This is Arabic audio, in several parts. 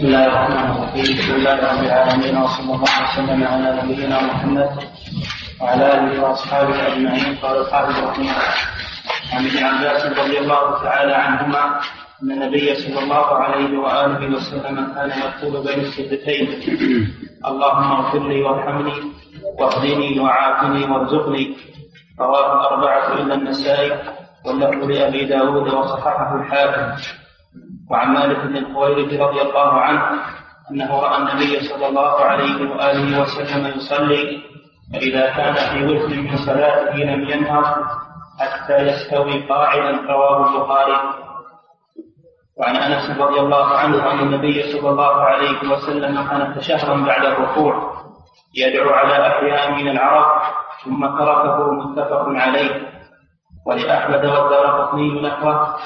بسم الله الرحمن الرحيم. بسم الله رب العالمين وصلى الله وسلم على نبينا محمد وعلى آله وأصحابه أجمعين. قال الحافظ رحمه الله عن ابن عباس رضي الله تعالى عنهما أن النبي صلى الله عليه وآله وسلم كان يقول بين السجدتين اللهم اغفر لي وارحمني واهدني وعافني وارزقني. رواه الأربعة إلا النسائي واللفظ لأبي داود وصححه الحاكم. وعن مالك بن الخويرث رضي الله عنه أنه رأى النبي صلى الله عليه وآله وسلم يصلي فإذا كان في وتر من صلاته لم ينهض حتى يستوي قاعدا رواه البخاري. وعن أنس رضي الله عنه أن النبي صلى الله عليه وسلم كان شهرا بعد الركوع يدعو على أحياء من العرب ثم تركه متفق عليه. ولأحمد والدار قطني نحوه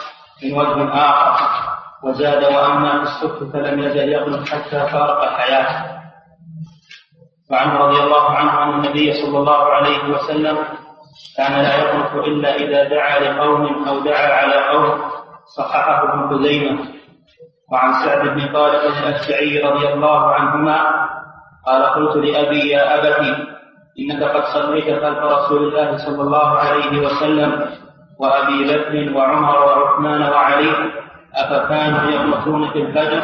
من وجه آخر. وزاد وأما في الصبح فلم يزل يقنط حتى فارق حياته وعنه رضي الله عنه أن النبي صلى الله عليه وسلم كان لا يقنط إلا إذا دعا لقوم أو دعا على قوم صححه ابن خزيمة. وعن سعد بن طارق الأشجعي رضي الله عنهما قال قلت لأبي يا ابت إنك قد صليت خلف رسول الله صلى الله عليه وسلم وأبي بكر وعمر وعثمان وعلي. أفكانوا يقنطون في الفجر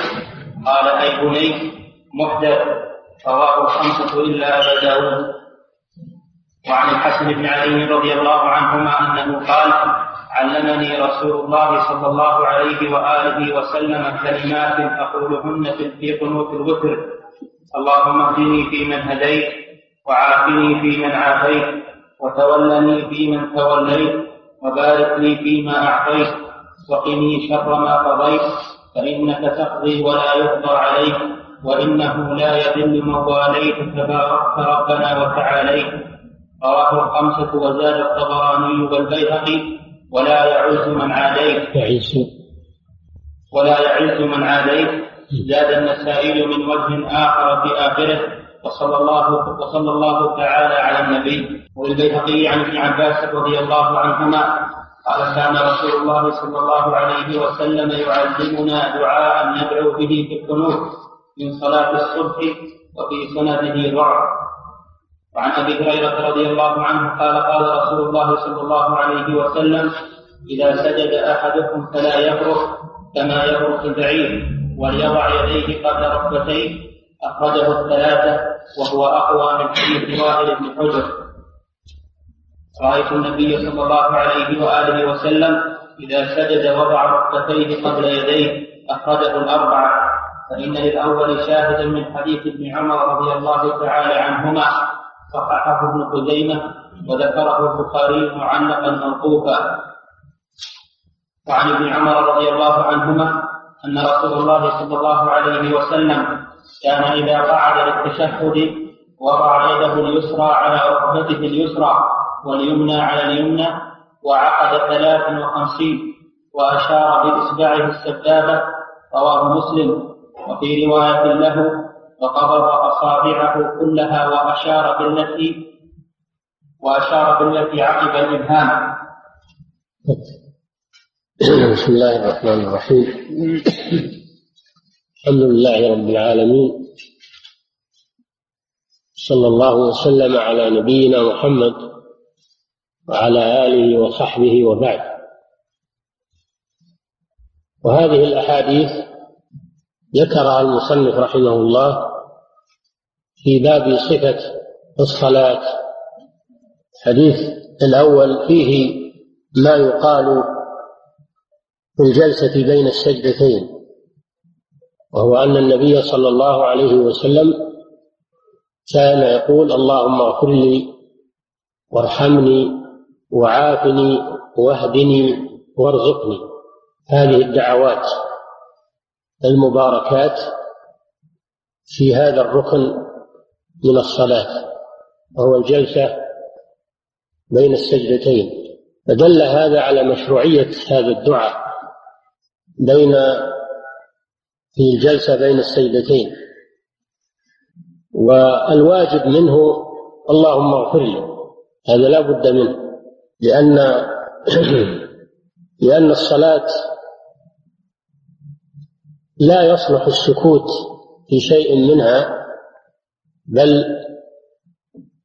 قال أي بني محدث رواه الخمسة إلا أبا داود. وعن الحسن بن علي رضي الله عنهما أنه قال علمني رسول الله صلى الله عليه وآله وسلم كلمات أقولهن في قنوت الوتر. اللهم اهدني فيمن هديت وعافني فيمن عافيت وتولني فيمن توليت وبارك لي فيما أعطيت. وقني شر ما قضيت فإنك تقضي ولا يقضى عليك وإنه لا يذل من واليت تباركت ربنا وتعاليت. رواه الخمسة وزاد الطبراني والبيهقي ولا يعز من عاديت. يعز. ولا يعز من عاديت. زاد النسائي من وجه آخر في آخره وصلى الله وصلى الله تعالى على النبي. وللبيهقي عن ابن عباس رضي الله عنهما قال كان رسول الله صلى الله عليه وسلم يعلمنا دعاء ندعو به في القنوت من صلاة الصبح وفي سنده ضعف وعن أبي هريرة رضي الله عنه قال قال رسول الله صلى الله عليه وسلم إذا سجد أحدكم فلا يبرك كما يبرك البعير وليضع يديه قبل ركبتيه أخرجه الثلاثة وهو أقوى من حديث وائل بن حجر. رأيت النبي صلى الله عليه وآله وسلم إذا سجد وضع ركبتيه قبل يديه أخرجه الأربعة. فإن للأول شاهدا من حديث ابن عمر رضي الله تعالى عنهما صححه ابن خزيمة وذكره البخاري معلقا موقوفا. وعن ابن عمر رضي الله عنهما أن رسول الله صلى الله عليه وسلم كان إذا قعد للتشهد وضع يده اليسرى على ركبته اليسرى واليمنى على اليمنى وعقد ثلاث وخمسين وأشار بإصبعه السبابة رواه مسلم. وفي رواية له وقبض أصابعه كلها وأشار بالتي وأشار بالتي عقب الإبهام. بسم الله الرحمن الرحيم. الحمد لله رب العالمين. صلى الله وسلم على نبينا محمد وعلى آله وصحبه وبعد. وهذه الأحاديث ذكرها المصنف رحمه الله في باب صفة الصلاة. الحديث الأول فيه ما يقال في الجلسة بين السجدتين وهو أن النبي صلى الله عليه وسلم كان يقول اللهم اغفر لي وارحمني وعافني واهدني وارزقني. هذه الدعوات المباركات في هذا الركن من الصلاة وهو الجلسة بين السجدتين. فدل هذا على مشروعية هذا الدعاء بين في الجلسة بين السجدتين. والواجب منه اللهم اغفر لي هذا لا بد منه. لأن لأن الصلاة لا يصلح السكوت في شيء منها بل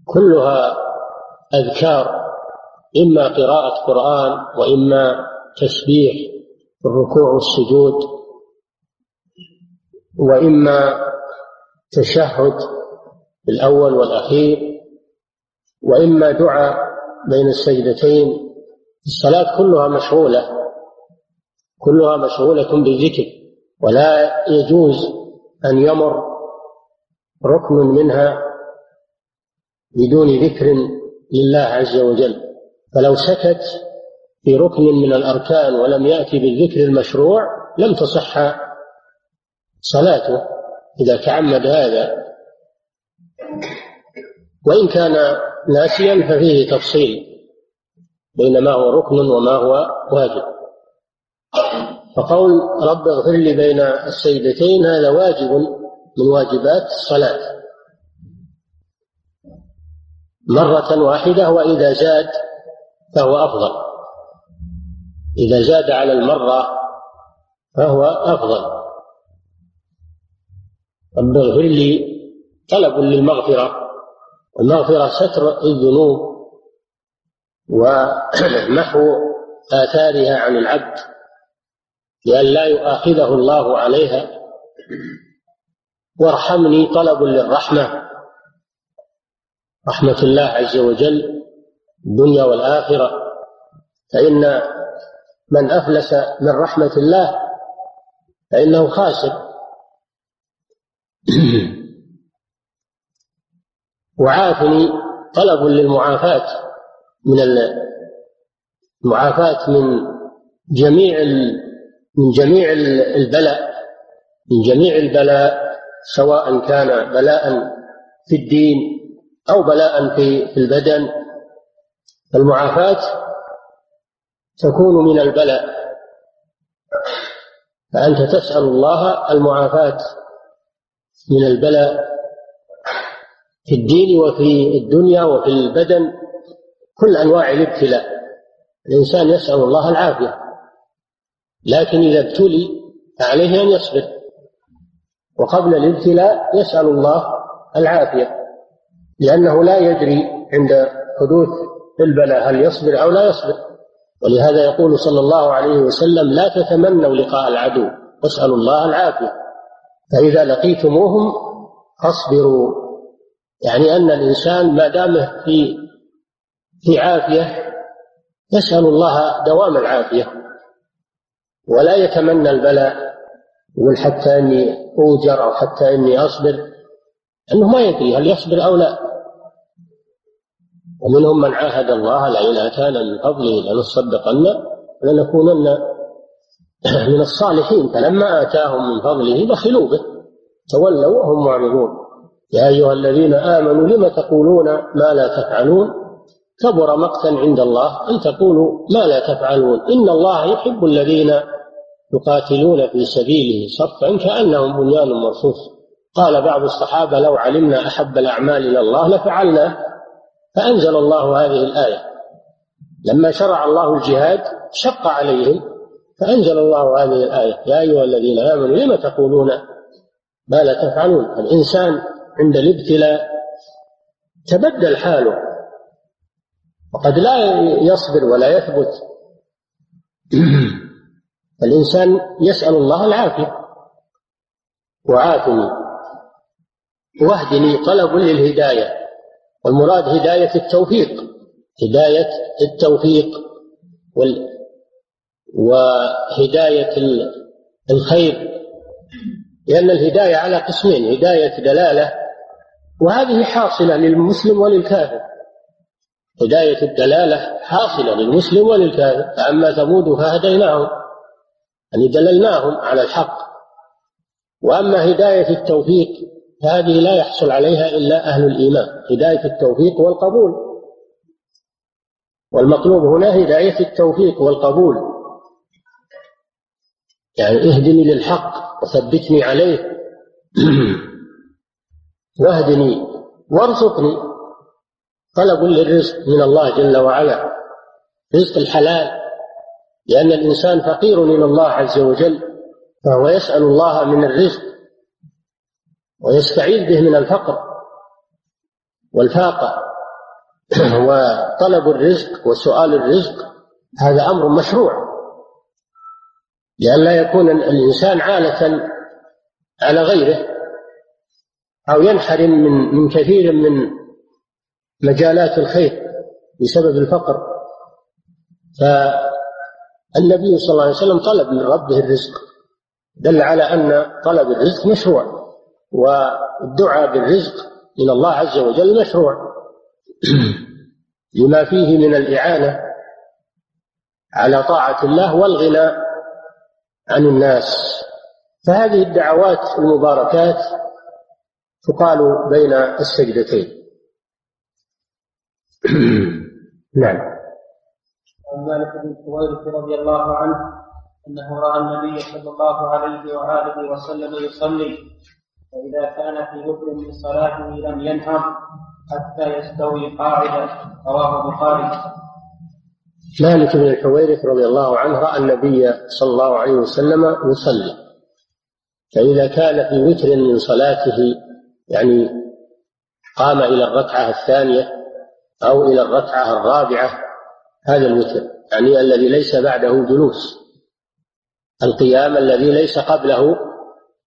كلها أذكار إما قراءة قرآن وإما تسبيح الركوع والسجود وإما تشهد الأول والأخير وإما دعاء بين السجدتين الصلاة كلها مشغولة كلها مشغولة بالذكر ولا يجوز أن يمر ركن منها بدون ذكر لله عز وجل. فلو سكت في ركن من الأركان ولم يأتي بالذكر المشروع لم تصح صلاته. إذا تعمد هذا وإن كان ناسيا ففيه تفصيل بين ما هو ركن وما هو واجب. فقول رب اغفر لي بين السيدتين هذا واجب من واجبات الصلاة. مرة واحدة وإذا زاد فهو أفضل. إذا زاد على المرة فهو أفضل. رب اغفر لي طلب للمغفرة. والمغفرة ستر الذنوب ومحو آثارها عن العبد لأن لا يؤاخذه الله عليها. وارحمني طلب للرحمة رحمة الله عز وجل الدنيا والآخرة. فإن من أفلس من رحمة الله فإنه خاسر. وعافني طلب للمعافاة من المعافاة من جميع من جميع البلاء من جميع البلاء سواء كان بلاء في الدين أو بلاء في البدن. المعافاة تكون من البلاء. فأنت تسأل الله المعافاة من البلاء في الدين وفي الدنيا وفي البدن كل أنواع الابتلاء. الإنسان يسأل الله العافية لكن إذا ابتلي فعليه أن يصبر. وقبل الابتلاء يسأل الله العافية لأنه لا يدري عند حدوث البلاء هل يصبر أو لا يصبر. ولهذا يقول صلى الله عليه وسلم لا تتمنوا لقاء العدو واسألوا الله العافية. فإذا لقيتموهم فاصبروا. يعني أن الإنسان ما دام في في عافية يسأل الله دوام العافية. ولا يتمنى البلاء يقول حتى إني أوجر أو حتى إني أصبر أنه ما يدري هل يصبر أو لا. ومنهم من عاهد الله لئن آتانا من فضله لنصدقن لنكونن من الصالحين. فلما آتاهم من فضله بخلوا به تولوا وهم معرضون. يا أيها الذين آمنوا لم تقولون ما لا تفعلون؟ كبر مقتا عند الله أن تقولوا ما لا تفعلون. إن الله يحب الذين يقاتلون في سبيله صفا كأنهم بنيان مرصوص. قال بعض الصحابة لو علمنا أحب الأعمال إلى الله لفعلنا. فأنزل الله هذه الآية. لما شرع الله الجهاد شق عليهم فأنزل الله هذه الآية. يا أيها الذين آمنوا لم تقولون ما لا تفعلون؟ الإنسان عند الابتلاء تبدل حاله. وقد لا يصبر ولا يثبت. الإنسان يسأل الله العافية. وعافني. واهدني طلب للهداية. والمراد هداية التوفيق. هداية التوفيق. وال وهداية الخير. لأن الهداية على قسمين. هداية دلالة وهذه حاصلة للمسلم وللكافر. هداية الدلالة حاصلة للمسلم وللكافر. فأما ثمود فهديناهم يعني دللناهم على الحق. وأما هداية التوفيق فهذه لا يحصل عليها إلا أهل الإيمان. هداية التوفيق والقبول. والمطلوب هنا هداية التوفيق والقبول. يعني اهدني للحق وثبتني عليه. واهدني وارزقني. طلب للرزق من الله جل وعلا رزق الحلال لأن الإنسان فقير إلى الله عز وجل فهو يسأل الله من الرزق ويستعيذ به من الفقر والفاقة. وطلب الرزق وسؤال الرزق هذا أمر مشروع. لئلا يكون الإنسان عالة على غيره أو ينحرم من من كثير من مجالات الخير بسبب الفقر. فالنبي صلى الله عليه وسلم طلب من ربه الرزق. دل على أن طلب الرزق مشروع والدعاء بالرزق من الله عز وجل مشروع. لما فيه من الإعانة على طاعة الله والغنى عن الناس. فهذه الدعوات المباركات تقال بين السجدتين. نعم. عن مالك بن سويرس رضي الله عنه أنه رأى النبي صلى الله عليه وآله وسلم يصلي فإذا كان في وتر من صلاته لم ينهض حتى يستوي قاعدا رواه البخاري. مالك بن الحويرث رضي الله عنه رأى النبي صلى الله عليه وسلم يصلي فإذا كان في وتر من صلاته يعني قام إلى الركعة الثانية أو إلى الركعة الرابعة هذا الوتر يعني الذي ليس بعده جلوس. القيام الذي ليس قبله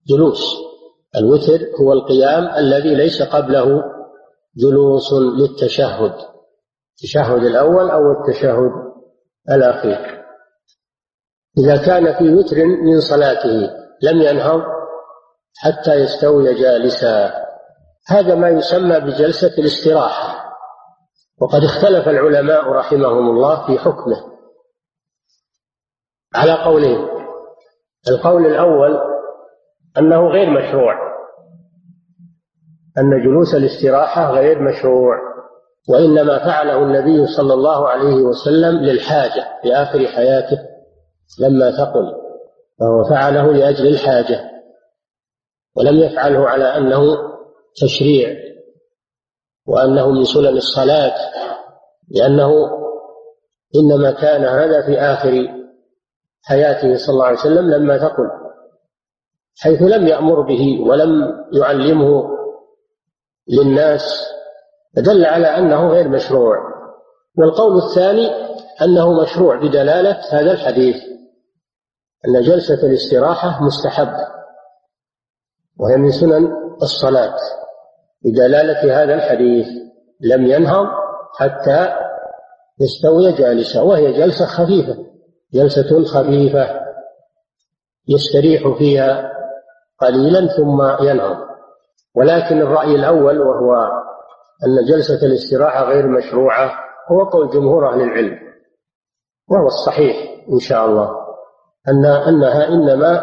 جلوس. الوتر هو القيام الذي ليس قبله جلوس للتشهد. التشهد الأول أو التشهد الأخير. إذا كان في وتر من صلاته لم ينهض حتى يستوي جالسا. هذا ما يسمى بجلسة الاستراحة. وقد اختلف العلماء رحمهم الله في حكمه. على قولين. القول الأول أنه غير مشروع. أن جلوس الاستراحة غير مشروع. وإنما فعله النبي صلى الله عليه وسلم للحاجة في آخر حياته لما ثقل. فهو فعله لأجل الحاجة. ولم يفعله على أنه تشريع وأنه من سنن الصلاة لأنه إنما كان هذا في آخر حياته صلى الله عليه وسلم لما ثقل حيث لم يأمر به ولم يعلمه للناس فدل على أنه غير مشروع. والقول الثاني أنه مشروع بدلالة هذا الحديث أن جلسة الاستراحة مستحبة وهي من سنن الصلاة. بدلالة هذا الحديث لم ينهض حتى يستوي جالسا وهي جلسة خفيفة جلسة خفيفة يستريح فيها قليلا ثم ينهض. ولكن الرأي الأول وهو أن جلسة الاستراحة غير مشروعة هو قول جمهور أهل العلم وهو الصحيح إن شاء الله أن أنها إنما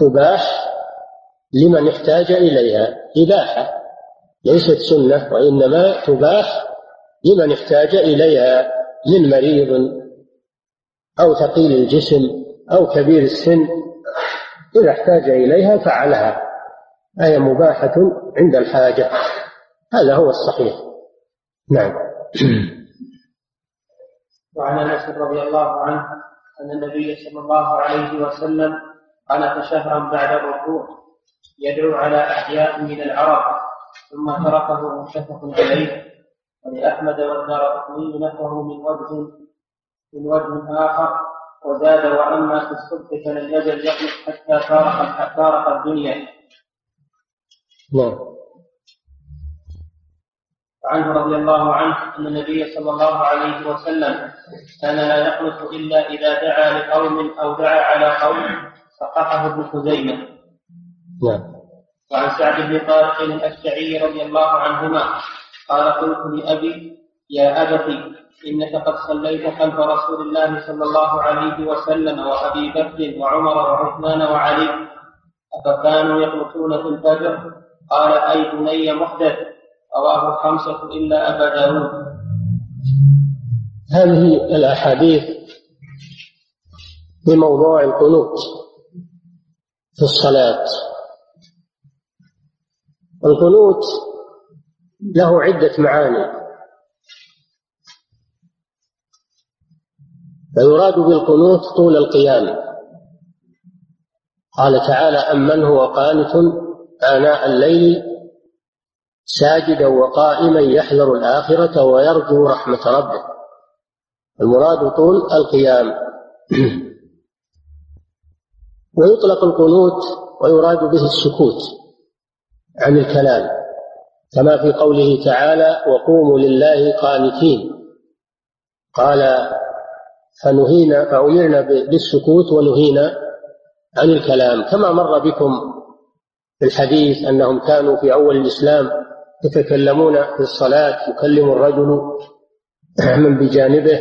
تباح لمن احتاج إليها. إباحة ليست سنة وإنما تباح لمن احتاج إليها من مريض أو ثقيل الجسم أو كبير السن. إذا احتاج إليها فعلها. فهي مباحة عند الحاجة. هذا هو الصحيح. نعم. وعن أنس رضي الله عنه أن النبي صلى الله عليه وسلم قنت شهرا بعد الركوع. يدعو على أحياء من العرب ثم تركه متفق عليه ولأحمد والدار نفه من وجه من وجه آخر وزاد وأما في الصبح فلم يزل يخلق حتى فارق فارق الدنيا. نعم. عنه رضي الله عنه أن النبي صلى الله عليه وسلم كان لا يقنط إلا إذا دعا لقوم أو دعا على قوم فقحه ابن خزيمة. نعم. وعن سعد بن طارق الأشجعي رضي الله عنهما قال قلت لأبي يا أبت إنك قد صليت خلف رسول الله صلى الله عليه وسلم وأبي بكر وعمر وعثمان وعلي. أفكانوا يقنطون في الفجر؟ قال أي بني محدث رواه الخمسة إلا أبا داود. هذه الأحاديث بموضوع القنوت في الصلاة. القنوت له عدة معاني. فيراد بالقنوت طول القيام. قال تعالى أمن هو قانت آناء الليل ساجدا وقائما يحذر الآخرة ويرجو رحمة ربه. المراد طول القيام. ويطلق القنوت ويراد به السكوت. عن الكلام كما في قوله تعالى وقوموا لله قانتين قال فنهينا فأمرنا بالسكوت ونهينا عن الكلام كما مر بكم في الحديث أنهم كانوا في أول الإسلام يتكلمون في الصلاة يكلم الرجل من بجانبه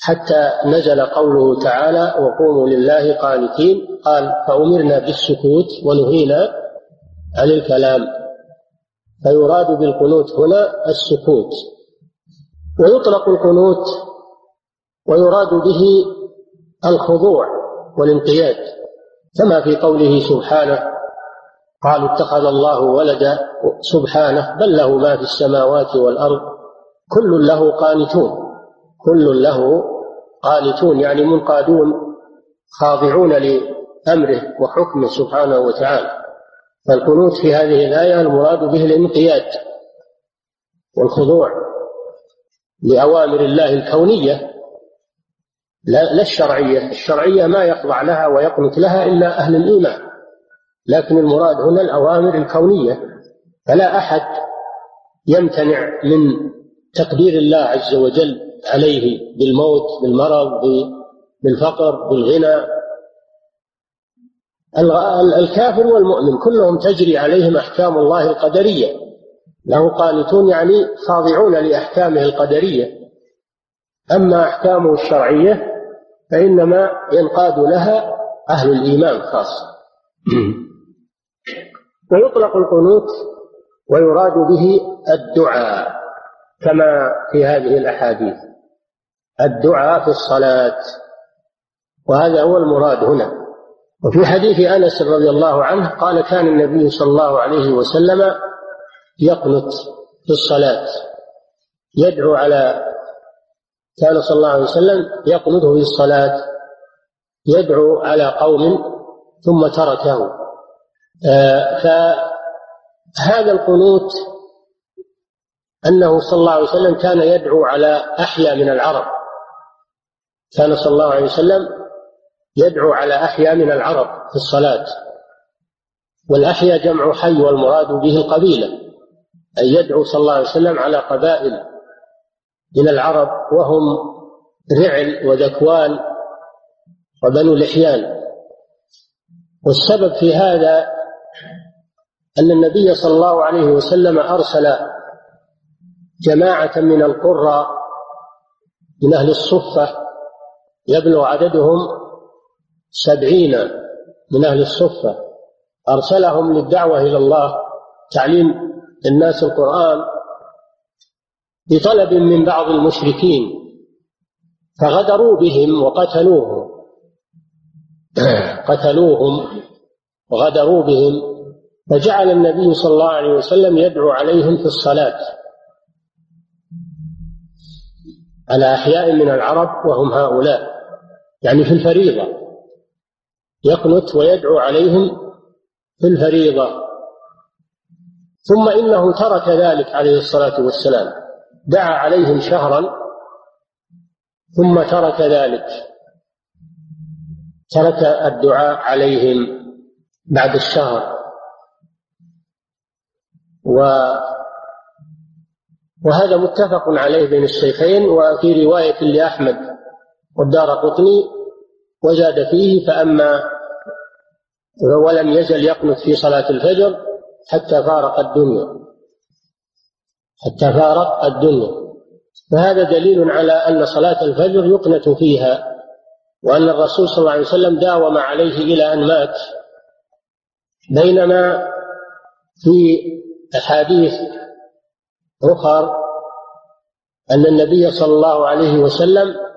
حتى نزل قوله تعالى وقوموا لله قانتين قال فأمرنا بالسكوت ونهينا عن الكلام. فيراد بالقنوت هنا السكوت. ويطلق القنوت ويراد به الخضوع والانقياد. كما في قوله سبحانه قالوا اتخذ الله ولدا سبحانه بل له ما في السماوات والأرض. كل له قانتون. كل له قانتون يعني منقادون خاضعون لأمره وحكمه سبحانه وتعالى. فالقنوت في هذه الآية المراد به الانقياد والخضوع لأوامر الله الكونية لا, الشرعية. الشرعية ما يخضع لها ويقنت لها إلا أهل الإيمان. لكن المراد هنا الأوامر الكونية. فلا أحد يمتنع من تقدير الله عز وجل عليه بالموت بالمرض بالفقر بالغنى. الكافر والمؤمن كلهم تجري عليهم أحكام الله القدرية. له قانتون يعني خاضعون لأحكامه القدرية. أما أحكامه الشرعية فإنما ينقاد لها أهل الإيمان خاصة. ويطلق القنوت ويراد به الدعاء كما في هذه الأحاديث. الدعاء في الصلاة. وهذا هو المراد هنا. وفي حديث أنس رضي الله عنه قال كان النبي صلى الله عليه وسلم يقنت في الصلاة يدعو على كان صلى الله عليه وسلم يقنت في الصلاة يدعو على قوم ثم تركه. آه، فهذا القنوت أنه صلى الله عليه وسلم كان يدعو على أحيا من العرب. كان صلى الله عليه وسلم يدعو على أحيا من العرب في الصلاة. والأحيا جمع حي والمراد به القبيلة. أي يدعو صلى الله عليه وسلم على قبائل من العرب وهم رعل وذكوان وبنو لحيان. والسبب في هذا أن النبي صلى الله عليه وسلم أرسل جماعة من القرى من أهل الصفة يبلغ عددهم سبعين من أهل الصفة. أرسلهم للدعوة إلى الله تعليم الناس القرآن بطلب من بعض المشركين فغدروا بهم وقتلوهم. قتلوهم وغدروا بهم. فجعل النبي صلى الله عليه وسلم يدعو عليهم في الصلاة. على أحياء من العرب وهم هؤلاء يعني في الفريضة. يقنت ويدعو عليهم في الفريضة. ثم إنه ترك ذلك عليه الصلاة والسلام. دعا عليهم شهرا ثم ترك ذلك. ترك الدعاء عليهم بعد الشهر. و وهذا متفق عليه بين الشيخين وفي رواية لأحمد والدار قطني وزاد فيه فأما ولم يزل يقنت في صلاة الفجر حتى فارق الدنيا. حتى فارق الدنيا. فهذا دليل على أن صلاة الفجر يقنت فيها وأن الرسول صلى الله عليه وسلم داوم عليه إلى أن مات. بينما في أحاديث أخر أن النبي صلى الله عليه وسلم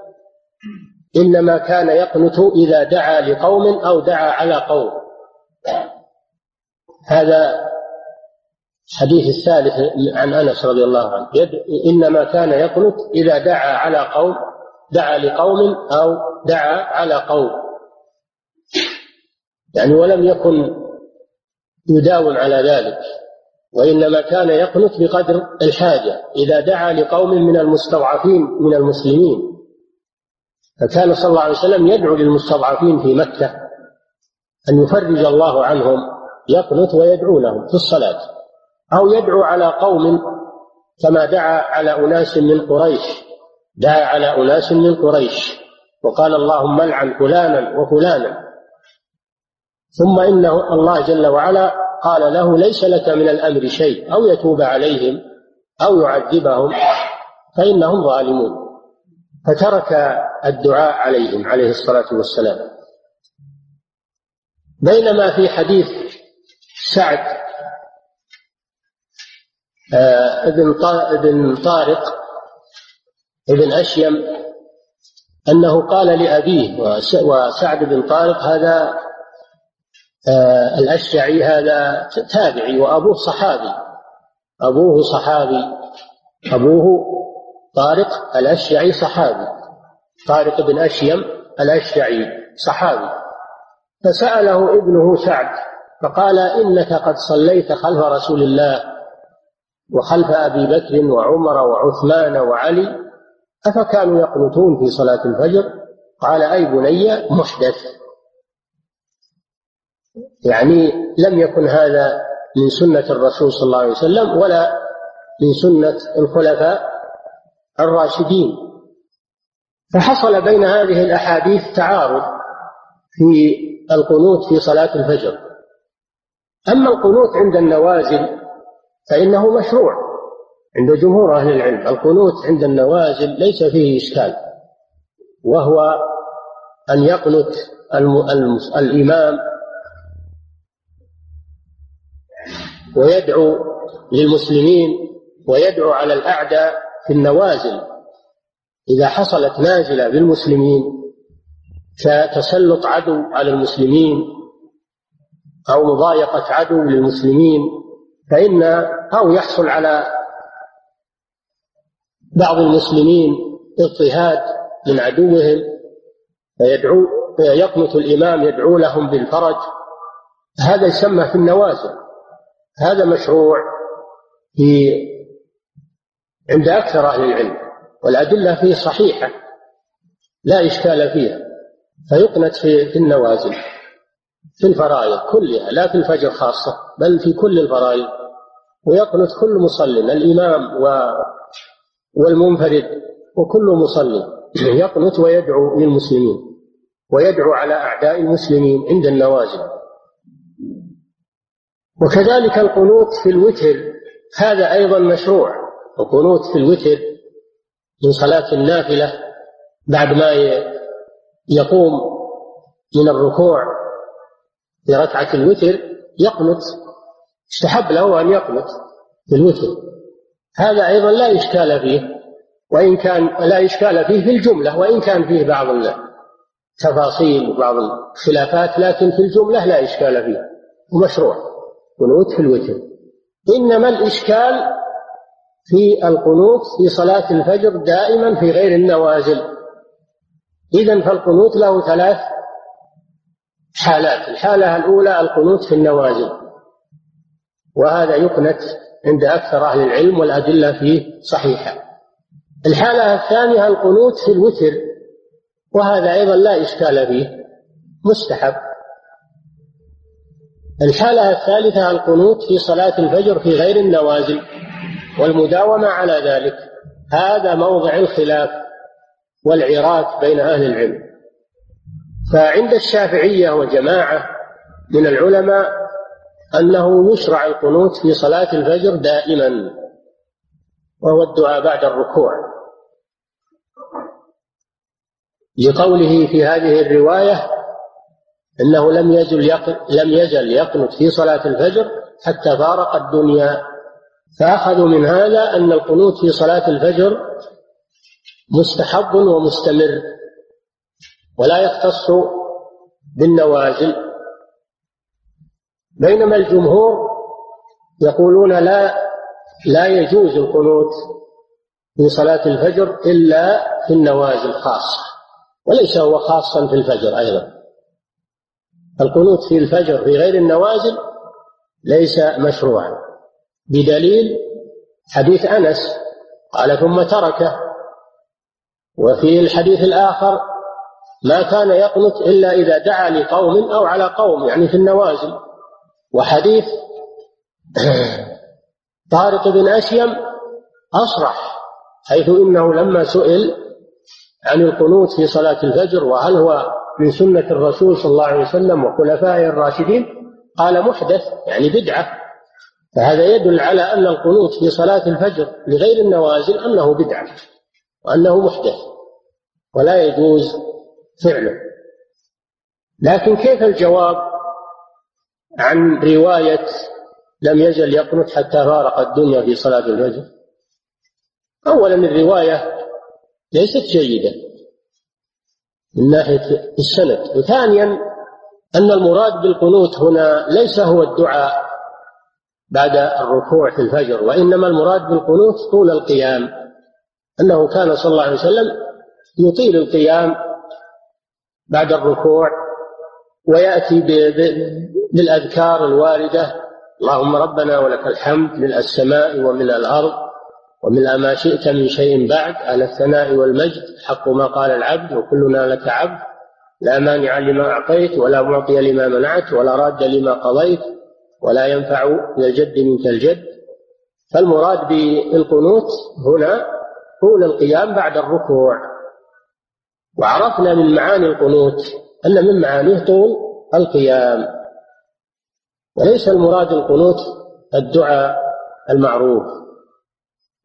إنما كان يقنت إذا دعا لقوم أو دعا على قوم. هذا الحديث الثالث عن أنس رضي الله عنه. إنما كان يقنت إذا دعا على قوم دعا لقوم أو دعا على قوم. يعني ولم يكن يداوم على ذلك. وإنما كان يقنت بقدر الحاجة. إذا دعا لقوم من المستضعفين من المسلمين. فكان صلى الله عليه وسلم يدعو للمستضعفين في مكة أن يفرج الله عنهم يقنت ويدعو لهم في الصلاة أو يدعو على قوم كما دعا على أناس من قريش دعا على أناس من قريش وقال اللهم العن فلانا وفلانا. ثم إنه الله جل وعلا قال له ليس لك من الأمر شيء أو يتوب عليهم أو يعذبهم فإنهم ظالمون. فترك الدعاء عليهم عليه الصلاة والسلام. بينما في حديث سعد آه، ابن طارق ابن أشيم أنه قال لأبيه وسعد بن طارق هذا آه، الأشعري هذا تابعي وأبوه صحابي. أبوه صحابي أبوه طارق الأشعري صحابي. طارق بن أشيم الأشعري صحابي. فسأله ابنه سعد فقال إنك قد صليت خلف رسول الله وخلف أبي بكر وعمر وعثمان وعلي أفكانوا يقنتون في صلاة الفجر؟ قال أي بني محدث. يعني لم يكن هذا من سنة الرسول صلى الله عليه وسلم ولا من سنة الخلفاء الراشدين. فحصل بين هذه الأحاديث تعارض في القنوت في صلاة الفجر. أما القنوت عند النوازل فإنه مشروع عند جمهور أهل العلم. القنوت عند النوازل ليس فيه إشكال وهو أن يقنت الإمام ويدعو للمسلمين ويدعو على الأعداء في النوازل. إذا حصلت نازلة بالمسلمين كتسلط عدو على المسلمين أو مضايقة عدو للمسلمين فإن أو يحصل على بعض المسلمين اضطهاد من عدوهم فيدعو يقنط الإمام يدعو لهم بالفرج. هذا يسمى في النوازل. هذا مشروع في عند أكثر أهل العلم والأدلة فيه صحيحة لا إشكال فيها فيقنت في, النوازل في الفرائض كلها لا في الفجر خاصة بل في كل الفرائض ويقنت كل مصل الإمام و والمنفرد وكل مصلي يقنت ويدعو للمسلمين ويدعو على أعداء المسلمين عند النوازل. وكذلك القنوت في الوتر هذا أيضا مشروع القنوت في الوتر من صلاة النافلة بعد ما يقوم من الركوع في ركعة الوتر يقنط استحب له أن يقنط في الوتر. هذا أيضا لا إشكال فيه وإن كان لا إشكال فيه في الجملة وإن كان فيه بعض التفاصيل وبعض الخلافات لكن في الجملة لا إشكال فيه ومشروع قنوت في الوتر. إنما الإشكال في القنوت في صلاة الفجر دائما في غير النوازل. إذا فالقنوت له ثلاث حالات. الحالة الأولى القنوت في النوازل. وهذا يقنت عند أكثر أهل العلم والأدلة فيه صحيحة. الحالة الثانية القنوت في الوتر. وهذا أيضا لا إشكال فيه. مستحب. الحالة الثالثة القنوت في صلاة الفجر في غير النوازل. والمداومة على ذلك. هذا موضع الخلاف والعراك بين أهل العلم. فعند الشافعية وجماعة من العلماء أنه يشرع القنوت في صلاة الفجر دائما وهو الدعاء بعد الركوع. لقوله في هذه الرواية أنه لم يزل لم يزل يقنت في صلاة الفجر حتى فارق الدنيا فأخذوا من هذا أن القنوت في صلاة الفجر مستحب ومستمر ولا يختص بالنوازل. بينما الجمهور يقولون لا لا يجوز القنوت في صلاة الفجر إلا في النوازل خاصة وليس هو خاصا في الفجر أيضا. القنوت في الفجر في غير النوازل ليس مشروعا. بدليل حديث أنس. قال ثم تركه. وفي الحديث الآخر ما كان يقنت إلا إذا دعا لقوم أو على قوم. يعني في النوازل. وحديث طارق بن أشيم أصرح حيث إنه لما سئل عن القنوت في صلاة الفجر وهل هو من سنة الرسول صلى الله عليه وسلم وخلفائه الراشدين قال محدث. يعني بدعة. فهذا يدل على أن القنوت في صلاة الفجر لغير النوازل أنه بدعة وأنه محدث ولا يجوز فعله. لكن كيف الجواب عن رواية لم يزل يقنت حتى فارق الدنيا في صلاة الفجر؟ أولا الرواية ليست جيدة من ناحية السند وثانيا أن المراد بالقنوت هنا ليس هو الدعاء بعد الركوع في الفجر وإنما المراد بالقنوت طول القيام أنه كان صلى الله عليه وسلم يطيل القيام بعد الركوع ويأتي بالأذكار الواردة اللهم ربنا ولك الحمد من السماء ومن الأرض ومن ما شئت من شيء بعد على الثناء والمجد حق ما قال العبد وكلنا لك عبد لا مانع لما أعطيت ولا معطي لما منعت ولا راد لما قضيت ولا ينفع من الجد منك الجد. فالمراد بالقنوت هنا طول القيام بعد الركوع. وعرفنا من معاني القنوت أن من معانيه طول القيام. وليس المراد القنوت الدعاء المعروف.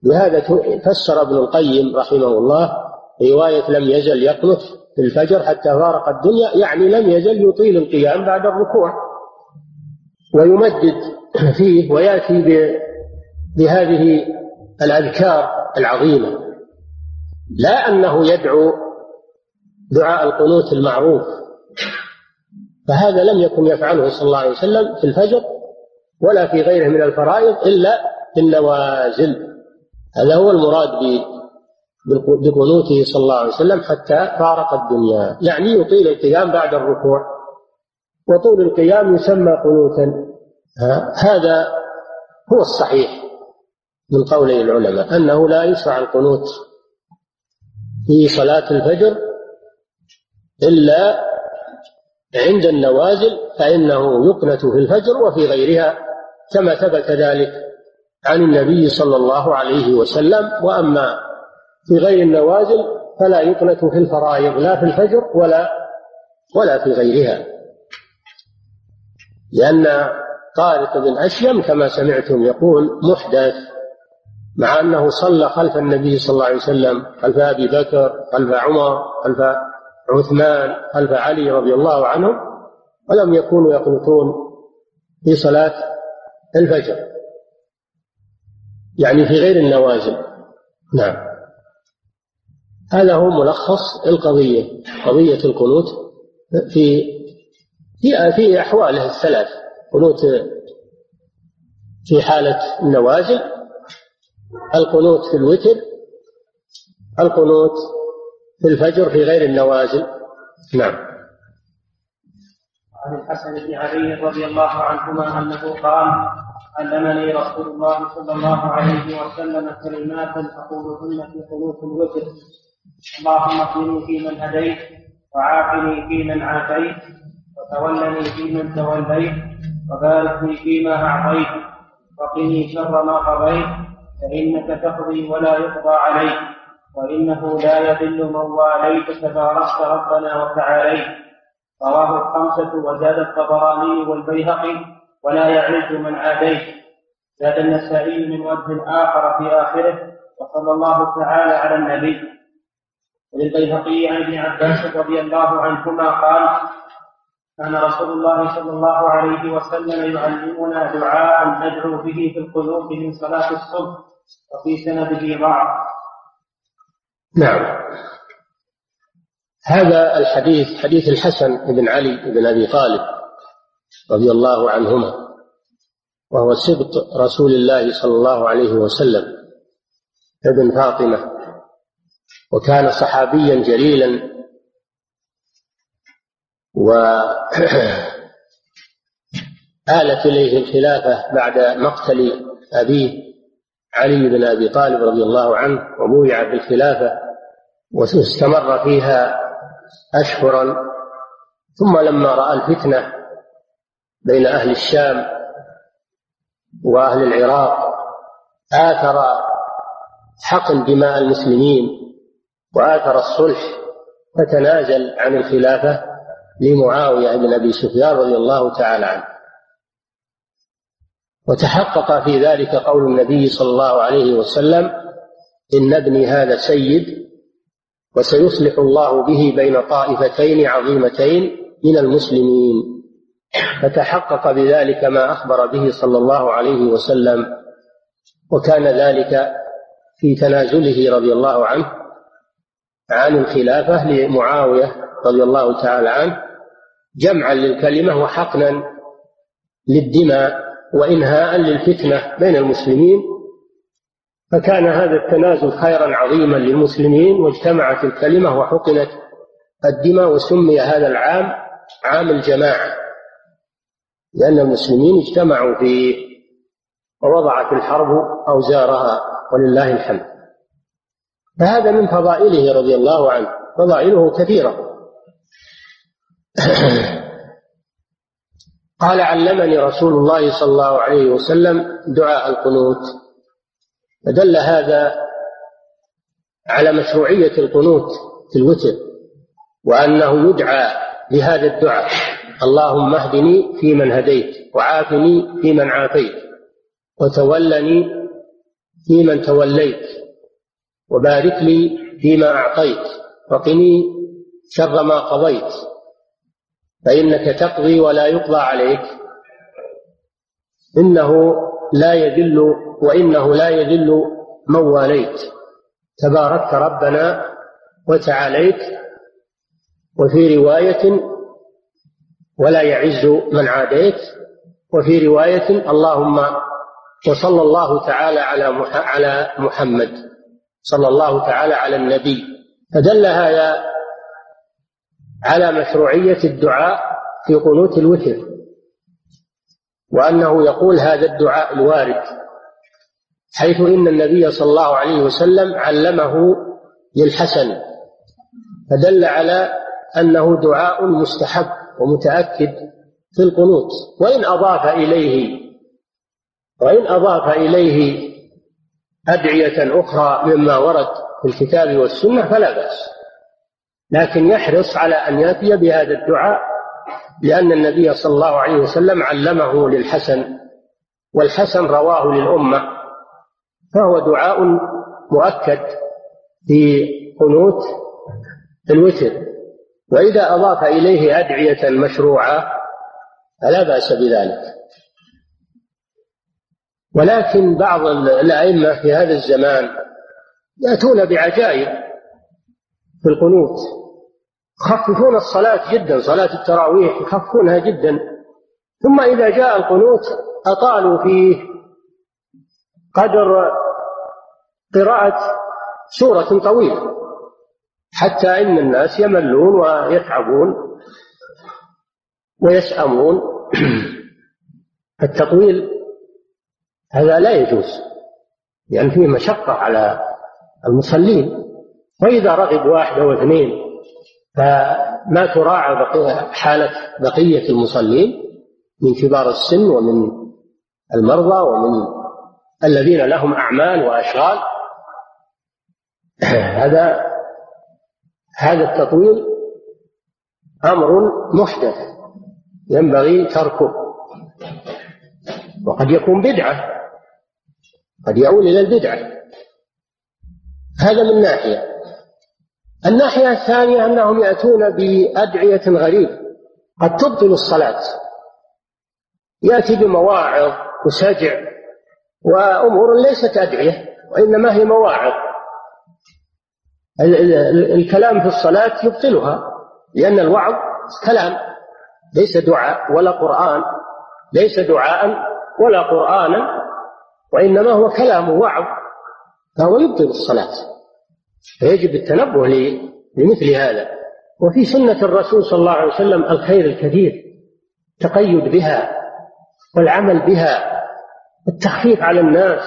لهذا فسر ابن القيم رحمه الله رواية لم يزل يقنت في الفجر حتى فارق الدنيا يعني لم يزل يطيل القيام بعد الركوع. ويمدد فيه ويأتي بهذه الأذكار العظيمة. لا أنه يدعو دعاء القنوت المعروف. فهذا لم يكن يفعله صلى الله عليه وسلم في الفجر ولا في غيره من الفرائض إلا في النوازل. هذا هو المراد بقنوته صلى الله عليه وسلم حتى فارق الدنيا. يعني يطيل القيام بعد الركوع. وطول القيام يسمى قنوتا. هذا هو الصحيح من قولي العلماء أنه لا يشرع القنوت في صلاة الفجر إلا عند النوازل فإنه يقنت في الفجر وفي غيرها كما ثبت ذلك عن النبي صلى الله عليه وسلم. وأما في غير النوازل فلا يقنت في الفرائض لا في الفجر ولا ولا في غيرها. لأن طارق بن أشيم كما سمعتم يقول محدث مع أنه صلى خلف النبي صلى الله عليه وسلم خلف أبي بكر خلف عمر خلف عثمان خلف علي رضي الله عنهم ولم يكونوا يقنطون في صلاة الفجر. يعني في غير النوازل. نعم. هذا هو ملخص القضية قضية القنوت في في في أحواله الثلاث. قنوت في حالة النوازل القنوت في الوتر القنوت في الفجر في غير النوازل. نعم. عن الحسن بن علي رضي الله عنهما أنه قال علمني رسول الله صلى الله عليه وسلم كلمات أقولهن في قنوت الوتر اللهم اهدني فيمن هديت وعافني فيمن عافيت وتولني فيمن توليت وبارك لي فيما أعطيت وقني شر ما قضيت فإنك تقضي ولا يقضى عليك وإنه لا يذل من واليت تباركت ربنا وتعاليت. رواه الخمسة وزاد الطبراني والبيهقي ولا يعز من عاديت. زاد النسائي من وجه آخر في آخره وصلى الله تعالى على النبي. وللبيهقي عن ابن عباس رضي الله عنهما قال كان رسول الله صلى الله عليه وسلم يعلمنا دعاء ندعو به في القلوب من صلاة الصبح وفي سنده ضعف. نعم. هذا الحديث حديث الحسن بن علي بن أبي طالب رضي الله عنهما وهو سبط رسول الله صلى الله عليه وسلم ابن فاطمة وكان صحابيا جليلا و آلت إليه الخلافة بعد مقتل أبيه علي بن أبي طالب رضي الله عنه وبويع بالخلافة واستمر فيها أشهرا. ثم لما رأى الفتنة بين أهل الشام وأهل العراق آثر حقن دماء المسلمين وآثر الصلح فتنازل عن الخلافة. لمعاوية بن أبي سفيان رضي الله تعالى عنه. وتحقق في ذلك قول النبي صلى الله عليه وسلم إن ابني هذا سيد وسيصلح الله به بين طائفتين عظيمتين من المسلمين. فتحقق بذلك ما أخبر به صلى الله عليه وسلم. وكان ذلك في تنازله رضي الله عنه عن الخلافة لمعاوية رضي الله تعالى عنه جمعا للكلمة وحقنا للدماء وإنهاء للفتنة بين المسلمين فكان هذا التنازل خيرا عظيما للمسلمين واجتمعت الكلمة وحقنت الدماء وسمي هذا العام عام الجماعة لأن المسلمين اجتمعوا فيه ووضعت الحرب أوزارها ولله الحمد. فهذا من فضائله رضي الله عنه فضائله كثيرة. قال علمني رسول الله صلى الله عليه وسلم دعاء القنوت. فدل هذا على مشروعية القنوت في الوتر وأنه يدعى بهذا الدعاء. اللهم اهدني فيمن هديت وعافني فيمن عافيت وتولني فيمن توليت وبارك لي فيما أعطيت وقني شر ما قضيت. فإنك تقضي ولا يقضى عليك. إنه لا يذل وإنه لا يذل من واليت. تباركت ربنا وتعاليت وفي رواية ولا يعز من عاديت. وفي رواية اللهم وصلى الله تعالى على على محمد. صلى الله تعالى على النبي. فدل هذا على مشروعية الدعاء في قنوت الوتر وأنه يقول هذا الدعاء الوارد حيث إن النبي صلى الله عليه وسلم علمه للحسن فدل على أنه دعاء مستحب ومتأكد في القنوت. وإن أضاف إليه وإن أضاف إليه أدعية أخرى مما ورد في الكتاب والسنة فلا بأس. لكن يحرص على أن يأتي بهذا الدعاء لأن النبي صلى الله عليه وسلم علمه للحسن والحسن رواه للأمة فهو دعاء مؤكد في قنوت الوتر. وإذا أضاف إليه أدعية مشروعة فلا بأس بذلك. ولكن بعض الأئمة في هذا الزمان يأتون بعجائب. في القنوت. يخففون الصلاة جدا صلاة التراويح يخففونها جدا. ثم إذا جاء القنوت أطالوا فيه. قدر قراءة سورة طويلة. حتى إن الناس يملون ويتعبون ويسأمون. التطويل هذا لا يجوز لأن فيه مشقة على المصلين. وإذا رغب واحد أو اثنين فما تراعى حالة بقية المصلين من كبار السن ومن المرضى ومن الذين لهم أعمال وأشغال. هذا هذا التطويل أمر محدث ينبغي تركه وقد يكون بدعة قد يؤول إلى البدعة. هذا من ناحية. الناحية الثانية أنهم يأتون بأدعية غريبة قد تبطل الصلاة. يأتي بمواعظ وسجع وأمور ليست أدعية وإنما هي مواعظ. الكلام في الصلاة يبطلها لأن الوعظ كلام ليس دعاء ولا قرآن ليس دعاء ولا قرآنا وإنما هو كلام وعظ فهو يبطل الصلاة. فيجب التنبه لمثل هذا. وفي سنة الرسول صلى الله عليه وسلم الخير الكثير تقيد بها والعمل بها التخفيف على الناس.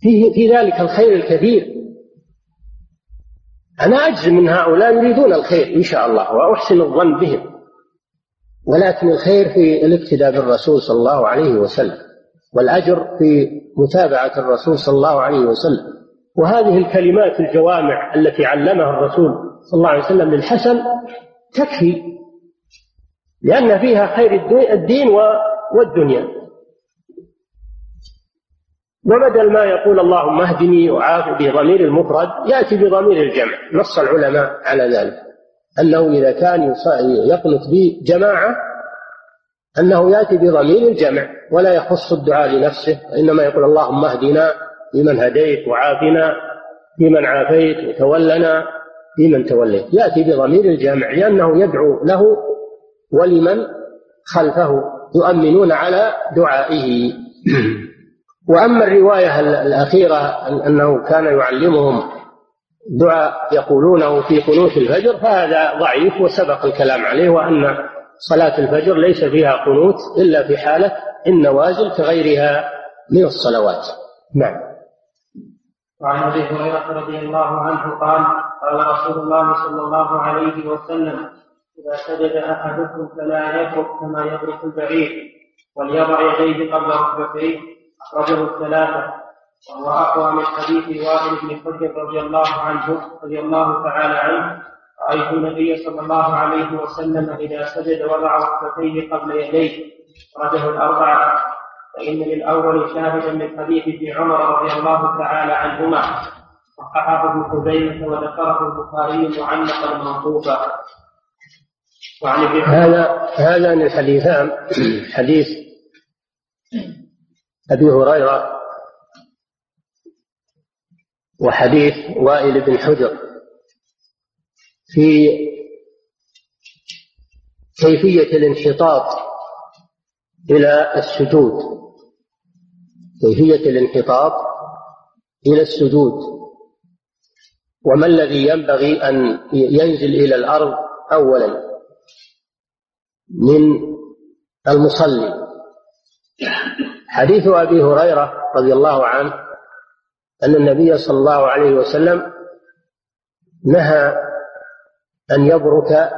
فيه في ذلك الخير الكثير. أنا أجزم من هؤلاء يريدون الخير إن شاء الله وأحسن الظن بهم. ولكن الخير في الاقتداء بالرسول صلى الله عليه وسلم والأجر في متابعة الرسول صلى الله عليه وسلم. وهذه الكلمات الجوامع التي علمها الرسول صلى الله عليه وسلم للحسن تكفي لأن فيها خير الدين والدنيا. وبدل ما يقول اللهم اهدني وعاف بضمير المفرد يأتي بضمير الجمع. نص العلماء على ذلك. أنه إذا كان يقنط بجماعة أنه يأتي بضمير الجمع ولا يخص الدعاء لنفسه وإنما يقول اللهم اهدنا فيمن هديت وعافنا فيمن عافيت وتولنا فيمن توليت. يأتي بضمير الجمع لأنه يدعو له ولمن خلفه يؤمنون على دعائه. وأما الرواية الأخيرة أنه كان يعلمهم دعاء يقولونه في قنوت الفجر فهذا ضعيف وسبق الكلام عليه وأن صلاة الفجر ليس فيها قنوت إلا في حالة النوازل كغيرها من الصلوات. نعم. وعن أبي هريرة رضي الله عنه قال قال رسول الله صلى الله عليه وسلم إذا سجد أحدكم فلا يترك كما يترك البعير وليضع يديه قبل ركبتيه. اخرجه الثلاثة وهو أقوى من حديث وائل بن حجر رضي الله عنه رضي الله تعالى عنه. رأيت النبي صلى الله عليه وسلم إذا سجد وضع ركبتيه قبل يديه. اخرجه الأربعة فإن للأول شاهدا من ابن عمر رضي الله تعالى عنهما صححه ابن خزيمة وذكره البخاري معلقا موقوفا وعن ابن هذا هذان الحديثان. حديث أبي هريرة وحديث وائل بن حجر في كيفية الانحطاط إلى السجود. كيفية الانحطاط إلى السجود وما الذي ينبغي أن ينزل إلى الأرض أولا؟ من المصلي. حديث أبي هريرة رضي الله عنه أن النبي صلى الله عليه وسلم نهى أن يبرك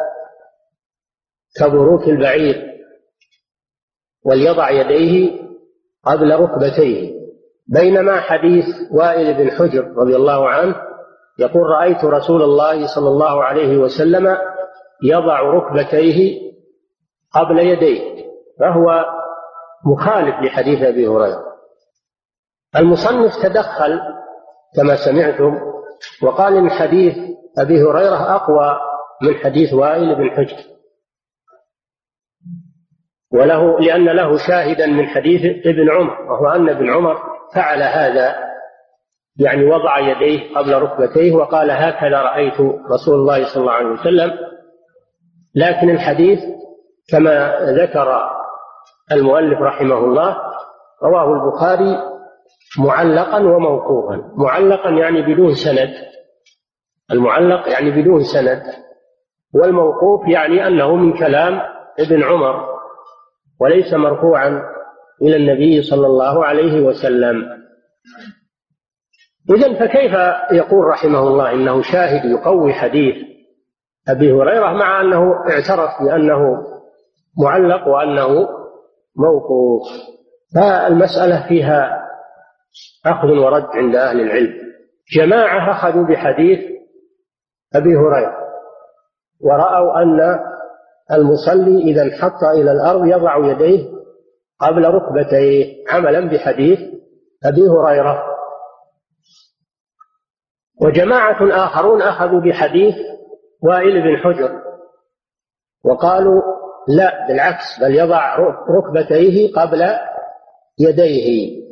كبروك البعير وليضع يديه قبل ركبتيه بينما حديث وائل بن حجر رضي الله عنه يقول رأيت رسول الله صلى الله عليه وسلم يضع ركبتيه قبل يديه فهو مخالف لحديث أبي هريرة. المصنف تدخل كما سمعتم وقال إن حديث أبي هريرة أقوى من حديث وائل بن حجر. وله لأن له شاهدا من حديث ابن عمر وهو أن ابن عمر فعل هذا يعني وضع يديه قبل ركبتيه وقال هكذا رأيت رسول الله صلى الله عليه وسلم. لكن الحديث كما ذكر المؤلف رحمه الله رواه البخاري معلقا وموقوفا معلقا يعني بدون سند. المعلق يعني بدون سند. والموقوف يعني أنه من كلام ابن عمر. وليس مرفوعا إلى النبي صلى الله عليه وسلم. إذا فكيف يقول رحمه الله إنه شاهد يقوي حديث أبي هريرة مع أنه اعترف بأنه معلق وأنه موقوف؟ فالمسألة فيها أخذ ورد عند أهل العلم. جماعة أخذوا بحديث أبي هريرة ورأوا أن المصلي إذا انحط إلى الأرض يضع يديه قبل ركبتيه عملا بحديث أبي هريرة. وجماعة آخرون أخذوا بحديث وائل بن حجر وقالوا لا بالعكس بل يضع ركبتيه قبل يديه.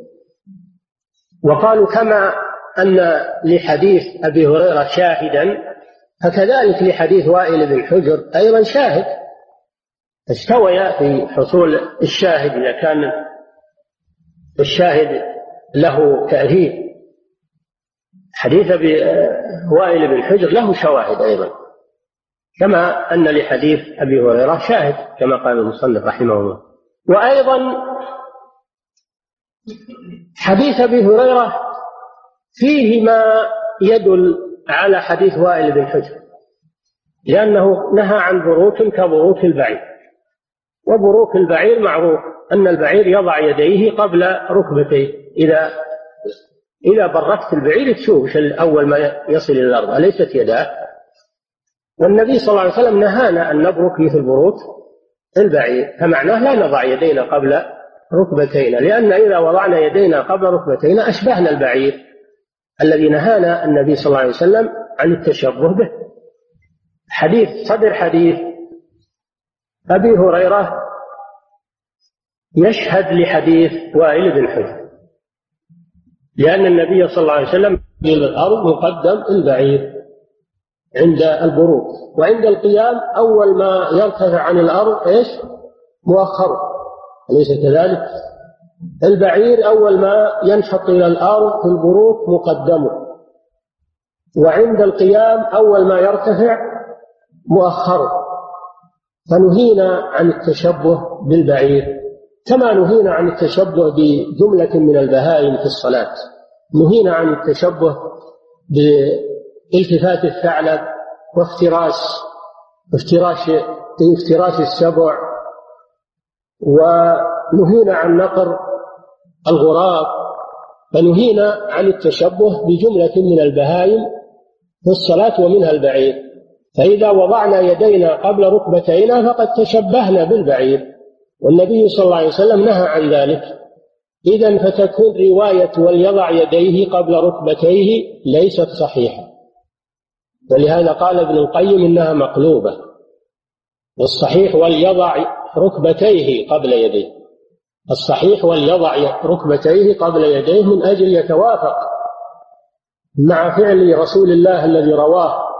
وقالوا كما أن لحديث أبي هريرة شاهدا فكذلك لحديث وائل بن حجر أيضا شاهد. استويا في حصول الشاهد إذا كان الشاهد له تأثير. حديث أبي وائل بن حجر له شواهد أيضا. كما أن لحديث أبي هريرة شاهد كما قال المصنف رحمه الله. وأيضا حديث أبي هريرة فيه ما يدل على حديث وائل بن حجر لأنه نهى عن بروك كبروك البعير. وبروك البعير معروف أن البعير يضع يديه قبل ركبتيه. إذا إذا بركت البعير تشوف أول ما يصل إلى الأرض. أليست يداه؟ والنبي صلى الله عليه وسلم نهانا أن نبرك مثل بروك البعير. فمعناه لا نضع يدينا قبل ركبتينا لأن إذا وضعنا يدينا قبل ركبتينا أشبهنا البعير الذي نهانا النبي صلى الله عليه وسلم عن التشبه به. حديث صدر حديث أبي هريرة يشهد لحديث وائل بن حجر لأن النبي صلى الله عليه وسلم إلى الأرض مقدم البعير عند البروق وعند القيام أول ما يرتفع عن الأرض إيش؟ مؤخر أليس كذلك؟ البعير أول ما ينشط إلى الأرض في البروق مقدمه وعند القيام أول ما يرتفع مؤخره فنهينا عن التشبه بالبعير كما نهينا عن التشبه بجملة من البهائم في الصلاة. نهينا عن التشبه بالتفات الثعلب وافتراس افتراش افتراس السبع. ونهينا عن نقر الغراب فنهينا عن التشبه بجملة من البهائم في الصلاة ومنها البعير. فإذا وضعنا يدينا قبل ركبتينا فقد تشبهنا بالبعير. والنبي صلى الله عليه وسلم نهى عن ذلك. إذا فتكون رواية وليضع يديه قبل ركبتيه ليست صحيحة. ولهذا قال ابن القيم إنها مقلوبة. والصحيح وليضع ركبتيه قبل يديه. الصحيح وليضع ركبتيه قبل يديه من أجل يتوافق مع فعل رسول الله الذي رواه.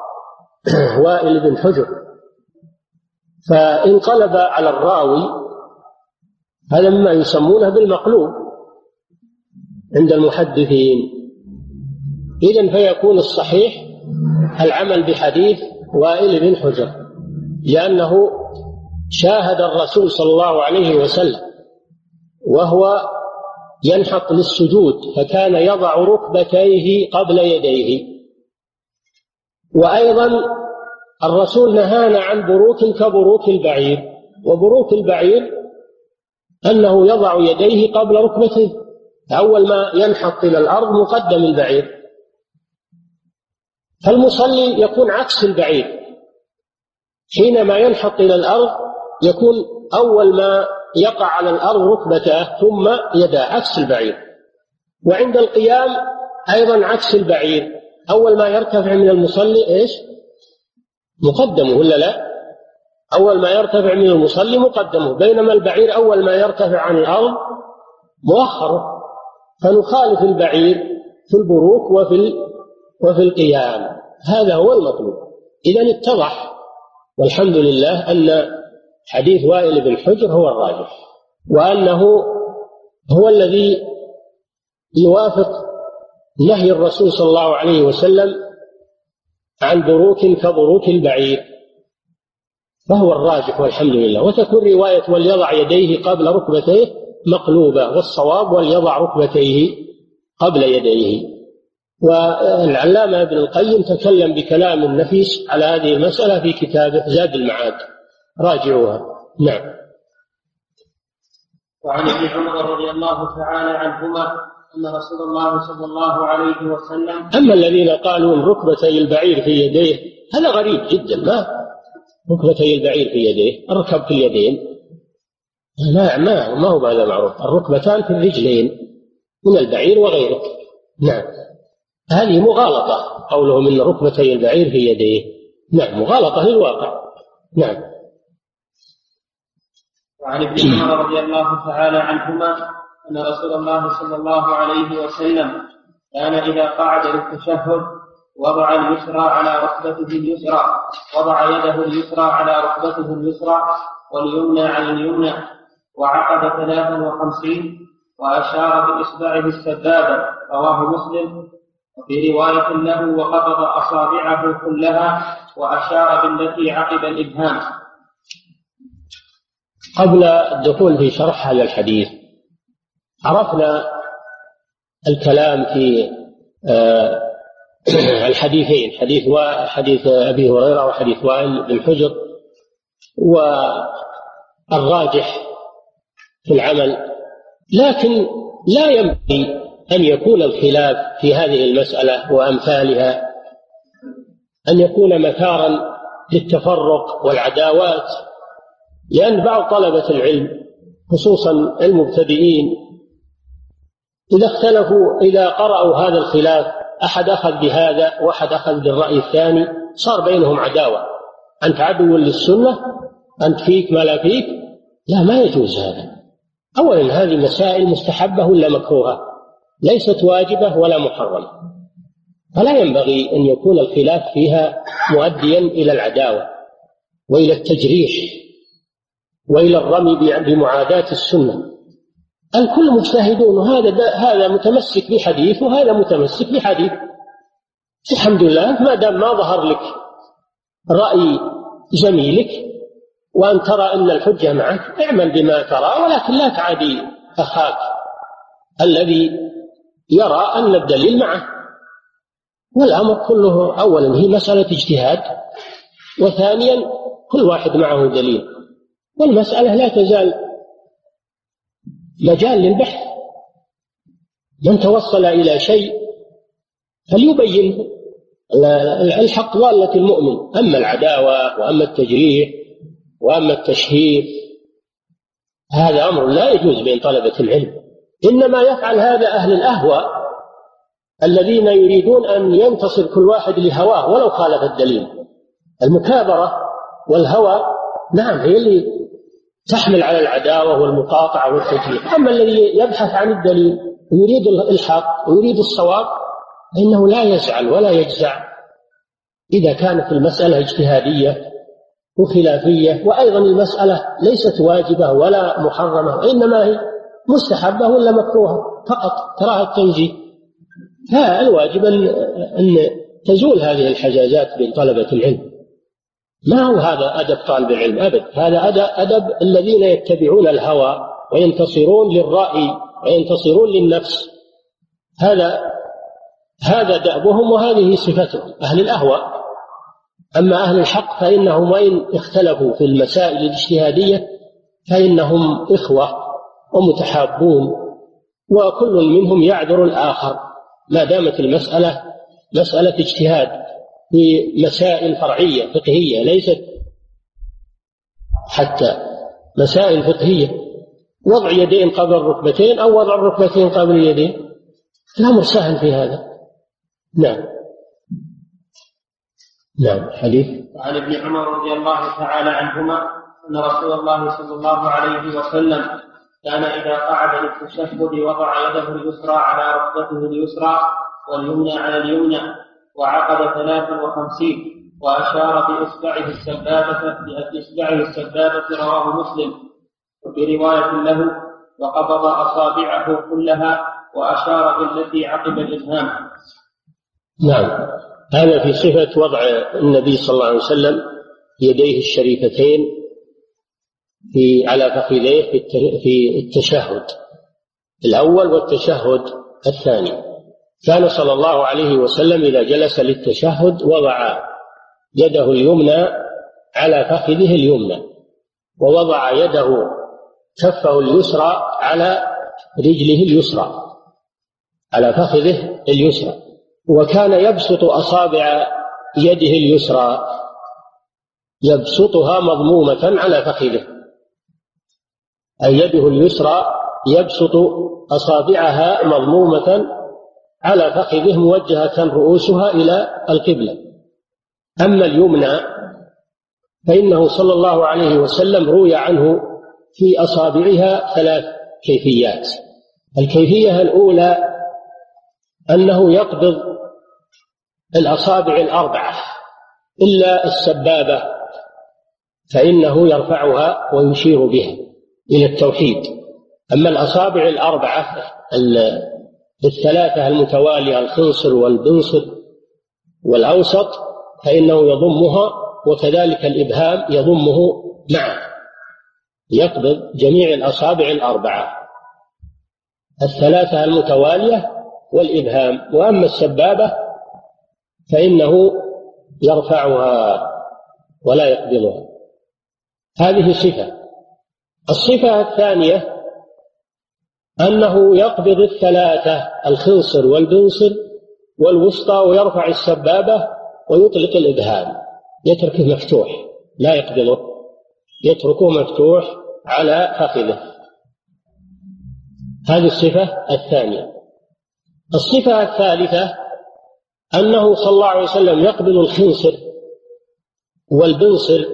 وائل بن حجر. فانقلب على الراوي هذا مما يسمونه بالمقلوب عند المحدثين. إذا فيكون الصحيح العمل بحديث وائل بن حجر لأنه شاهد الرسول صلى الله عليه وسلم وهو ينحط للسجود فكان يضع ركبتيه قبل يديه. وأيضا الرسول نهانا عن بروك كبروك البعير وبروك البعير أنه يضع يديه قبل ركبتيه أول ما ينحط إلى الأرض مقدم البعير. فالمصلي يكون عكس البعير. حينما ينحط إلى الأرض يكون أول ما يقع على الأرض ركبته ثم يداه عكس البعير. وعند القيام أيضا عكس البعير. أول ما يرتفع من المصلي إيش؟ مقدمه ولا لا؟ أول ما يرتفع من المصلي مقدمه بينما البعير أول ما يرتفع عن الأرض مؤخره فنخالف البعير في البروك وفي وفي القيام. هذا هو المطلوب. إذا اتضح والحمد لله أن حديث وائل بن حجر هو الراجح وأنه هو الذي يوافق نهي الرسول صلى الله عليه وسلم عن بروك كبروك البعير. فهو الراجح والحمد لله. وتكون رواية وليضع يديه قبل ركبتيه مقلوبة والصواب وليضع ركبتيه قبل يديه. والعلامة ابن القيم تكلم بكلام نفيس على هذه المسألة في كتابه زاد المعاد. راجعوها. نعم. وعن ابن عمر رضي الله تعالى عنهما أن رسول الله صلى الله عليه وسلم أما الذين قالوا إن ركبتي البعير في يديه هذا غريب جدا ما؟ ركبتي البعير في يديه الركب في اليدين. لا ما ما هو هذا معروف الركبتان في الرجلين من البعير وغيره نعم. هذه مغالطة قولهم إن ركبتي البعير في يديه. نعم مغالطة للواقع. نعم. وعن ابن عمر رضي الله تعالى عنهما أن رسول الله صلى الله عليه وسلم كان إذا قعد للتشهد وضع اليسرى على ركبته اليسرى وضع يده اليسرى على ركبته اليسرى واليمنى على اليمنى وعقد ثلاثا وخمسين وأشار بإصبعه السبابة رواه مسلم. وفي رواية له وقبض أصابعه كلها وأشار بالتي عقب الإبهام. قبل الدخول في شرح هذا الحديث عرفنا الكلام في آه، الحديثين حديث حديث أبي هريرة وحديث وائل بن حجر والراجح في العمل. لكن لا ينبغي أن يكون الخلاف في هذه المسألة وأمثالها أن يكون مثارا للتفرق والعداوات لأن بعض طلبة العلم خصوصا المبتدئين إذا اختلفوا إذا قرأوا هذا الخلاف أحد أخذ بهذا وأحد أخذ بالرأي الثاني صار بينهم عداوة. أنت عدو للسنة أنت فيك ما لا فيك. لا ما يجوز هذا. اولا هذه مسائل مستحبة ولا مكروهة؟ ليست واجبة ولا محرمة. فلا ينبغي أن يكون الخلاف فيها مؤديا إلى العداوة وإلى التجريح وإلى الرمي بمعاداة السنة. الكل مجتهدون وهذا هذا متمسك بحديث وهذا متمسك بحديث. الحمد لله ما دام ما ظهر لك رأي زميلك وأن ترى أن الحجة معك اعمل بما ترى ولكن لا تعادي أخاك الذي يرى أن الدليل معه. والأمر كله أولا هي مسألة اجتهاد وثانيا كل واحد معه دليل. والمسألة لا تزال مجال للبحث. من توصل إلى شيء فليبينه الحق ضالة المؤمن. أما العداوة وأما التجريح وأما التشهير هذا أمر لا يجوز بين طلبة العلم. إنما يفعل هذا أهل الأهوى الذين يريدون أن ينتصر كل واحد لهواه ولو خالف الدليل. المكابرة والهوى نعم هي اللي تحمل على العداوة والمقاطعة والتجريح أما الذي يبحث عن الدليل ويريد الحق ويريد الصواب فإنه لا يزعل ولا يجزع. إذا كانت المسألة اجتهادية وخلافية وأيضا المسألة ليست واجبة ولا محرمة وإنما هي مستحبة ولا مكروهة. فقط كراهة التنزيه فالواجب أن تزول هذه الحجازات بين طلبة العلم. ما هو هذا أدب طالب العلم؟ أبد. هذا أدب الذين يتبعون الهوى وينتصرون للرأي وينتصرون للنفس. هذا هذا دأبهم وهذه صفتهم. أهل الأهوى. أما أهل الحق فإنهم وإن اختلفوا في المسائل الاجتهادية فإنهم إخوة ومتحابون وكل منهم يعذر الآخر. ما دامت المسألة مسألة اجتهاد. في مسائل فرعية فقهية ليست حتى مسائل فقهية. وضع يدين قبل الركبتين أو وضع الركبتين قبل اليدين. الأمر سهل في هذا. نعم. نعم حديث. وعن ابن عمر رضي الله تعالى عنهما أن رسول الله صلى الله عليه وسلم كان إذا قعد للتشهد وضع يده اليسرى على ركبته اليسرى واليمنى على اليمنى وعقد ثلاثا وخمسين وأشار بإصبعه السبابة بإصبعه السبابة رواه مسلم. وفي رواية له وقبض أصابعه كلها وأشار بالتي عقب الإبهام نعم. هذا في صفة وضع النبي صلى الله عليه وسلم يديه الشريفتين في على فخذيه في التشهد. الأول والتشهد الثاني. كان صلى الله عليه وسلم إذا جلس للتشهد وضع يده اليمنى على فخذه اليمنى ووضع يده كفه اليسرى على رجله اليسرى على فخذه اليسرى. وكان يبسط أصابع يده اليسرى يبسطها مضمومة على فخذه. أي يده اليسرى يبسط أصابعها مضمومة على فخذه موجهة رؤوسها إلى القبلة. أما اليمنى فإنه صلى الله عليه وسلم روي عنه في أصابعها ثلاث كيفيات. الكيفية الأولى أنه يقبض الأصابع الأربعة إلا السبابة فإنه يرفعها ويشير بها إلى التوحيد. أما الأصابع الأربعة الثلاثة المتوالية الخنصر والبنصر والأوسط فإنه يضمها وكذلك الإبهام يضمه معه يقبض جميع الأصابع الأربعة. الثلاثة المتوالية والإبهام. وأما السبابة فإنه يرفعها ولا يقبضها. هذه صفة. الصفة الثانية أنه يقبض الثلاثة الخنصر والبنصر والوسطى ويرفع السبابة ويطلق الإبهام. يتركه مفتوح لا يقبضه. يتركه مفتوح على فخذه. هذه الصفة الثانية. الصفة الثالثة أنه صلى الله عليه وسلم يقبض الخنصر والبنصر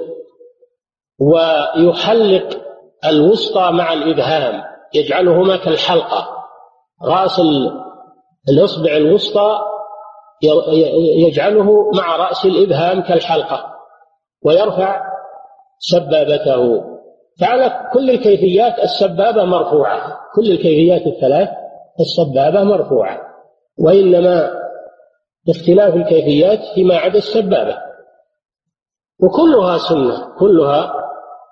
ويحلق الوسطى مع الإبهام. يجعلهما كالحلقة. رأس الإصبع الوسطى يجعله مع رأس الإبهام كالحلقة ويرفع سبابته. فعلى كل الكيفيات السبابة مرفوعة كل الكيفيات الثلاث السبابة مرفوعة. وإنما اختلاف الكيفيات فيما عدا السبابة. وكلها سنة كلها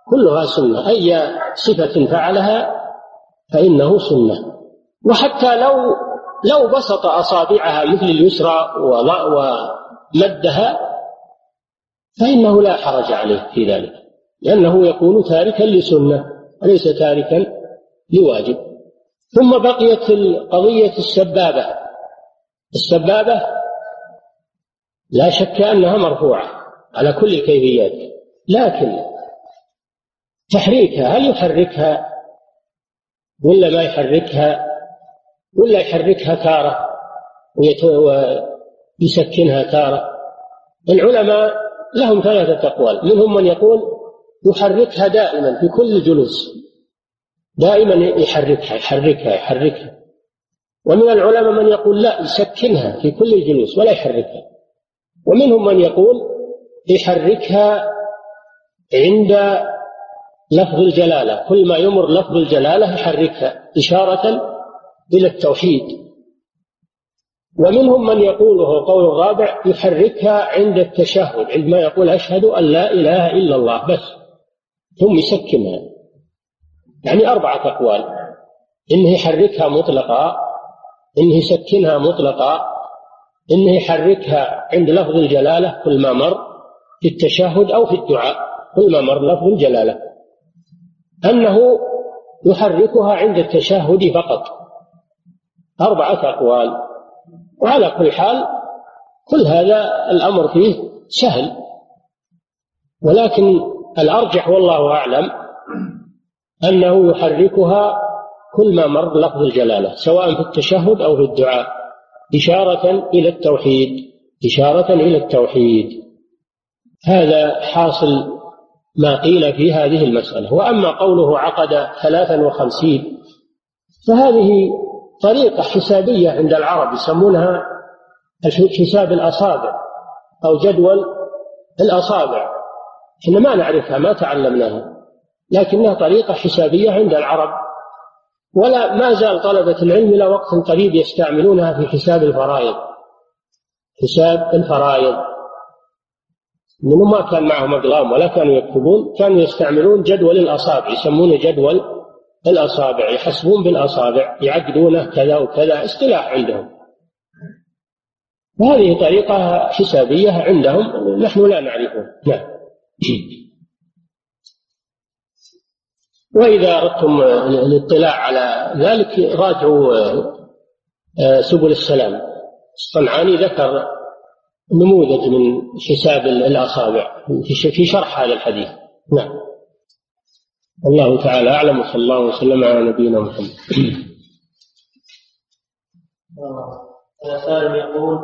كلها سنة. أي صفة فعلها فإنه سنة. وحتى لو لو بسط أصابعها مثل اليسرى ومدها فإنه لا حرج عليه في ذلك. لأنه يكون تاركا لسنة وليس تاركا لواجب. ثم بقيت قضية السبابة. السبابة لا شك أنها مرفوعة على كل الكيفيات لكن تحريكها هل يحركها ولا ما يحركها ولا يحركها تارة ويسكنها تارة العلماء لهم ثلاثة أقوال. منهم من يقول يحركها دائما في كل جلوس. دائما يحركها يحركها يحركها. ومن العلماء من يقول لا يسكنها في كل الجلوس ولا يحركها. ومنهم من يقول يحركها عند لفظ الجلالة. كل ما يمر لفظ الجلالة يحركها إشارة إلى التوحيد. ومنهم من يقول وهو قول الرابع يحركها عند التشهد عندما يقول أشهد أن لا إله إلا الله بس. ثم يسكنها. يعني أربعة أقوال. إنه يحركها مطلقا إنه يسكنها مطلقا إنه يحركها عند لفظ الجلالة كل ما مر في التشهد أو في الدعاء كل ما مر لفظ الجلالة. أنه يحركها عند التشهد فقط. أربعة أقوال. وعلى كل حال كل هذا الأمر فيه سهل. ولكن الأرجح والله أعلم أنه يحركها كل ما مر لفظ الجلالة سواء في التشهد أو في الدعاء إشارة إلى التوحيد إشارة إلى التوحيد. هذا حاصل ما قيل في هذه المسألة. وأما قوله عقد ثلاثا وخمسين فهذه طريقة حسابية عند العرب يسمونها حساب الأصابع أو جدول الأصابع. إحنا ما نعرفها ما تعلمناها لكنها طريقة حسابية عند العرب. ولا ما زال طلبة العلم إلى وقت قريب يستعملونها في حساب الفرائض. حساب الفرائض. منهم ما كان معهم أقلام ولا كانوا يكتبون كانوا يستعملون جدول الأصابع يسمونه جدول الأصابع يحسبون بالأصابع يعقدونه كذا وكذا اصطلاح عندهم. وهذه طريقة حسابية عندهم نحن لا نعرفها. نعم. وإذا أردتم الاطلاع على ذلك راجعوا آه، سبل السلام. الصنعاني ذكر نموذج من حساب الأصابع في شرح هذا الحديث. نعم. والله تعالى أعلم وصلى الله وسلم على نبينا محمد. سائل يقول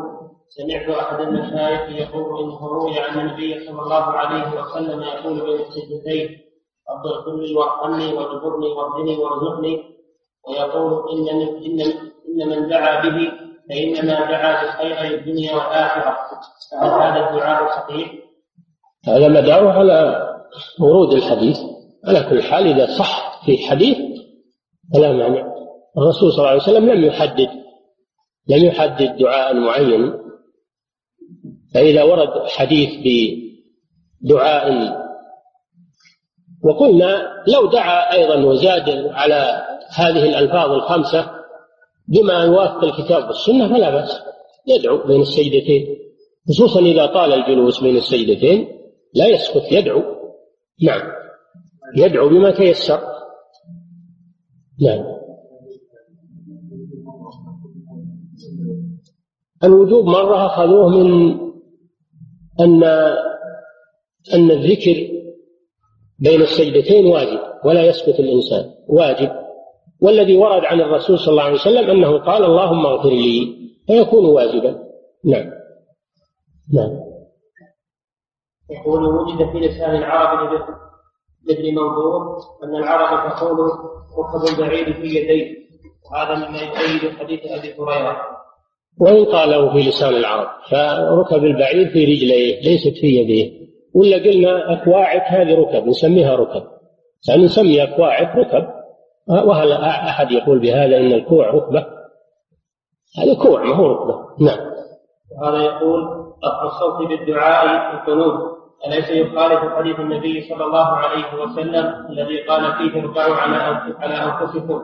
سمعت أحد المشايخ يقول إنه روي عن النبي صلى الله عليه وسلم يقول بين السجدتين رب اغفر لي وارحمني واجبرني واهدني وارزقني. ويقول إن إن إن من دعا به فإنما دعا بخير الدنيا والآخرة. فهل هذا الدعاء صحيح؟ هذا مداره على ورود الحديث. على كل حال إذا صح في حديث فلا مانع. الرسول صلى الله عليه وسلم لم يحدد لم يحدد دعاء معين. فإذا ورد حديث بدعاء وقلنا لو دعا أيضا وزاد على هذه الألفاظ الخمسة بما يوافق الكتاب والسنة فلا بأس. يدعو بين السجدتين خصوصا إذا طال الجلوس بين السجدتين لا يسكت يدعو. نعم. يدعو بما تيسر. نعم. الوجوب مرة أخذوه من أن أن الذكر بين السجدتين واجب ولا يسكت الإنسان واجب. والذي ورد عن الرسول صلى الله عليه وسلم أنه قال اللهم اغفر لي فيكون واجبا. نعم. نعم. يقول وجد في لسان العرب مثل موضوع أن العرب تقول ركب البعير في يديه. وهذا مما يؤيد حديث أبي هريرة. وإن قاله في لسان العرب فركب البعير في رجليه ليست في يديه. ولا قلنا أكواعك هذه ركب نسميها ركب. يعني نسمي أكواعك ركب. وهل أحد يقول بهذا إن الكوع ركبة؟ هذا كوع ما هو ركبة. نعم. وهذا يقول رفع الصوت بالدعاء في القنوت أليس يخالف حديث النبي صلى الله عليه وسلم الذي قال فيه ارفعوا على على أنفسكم؟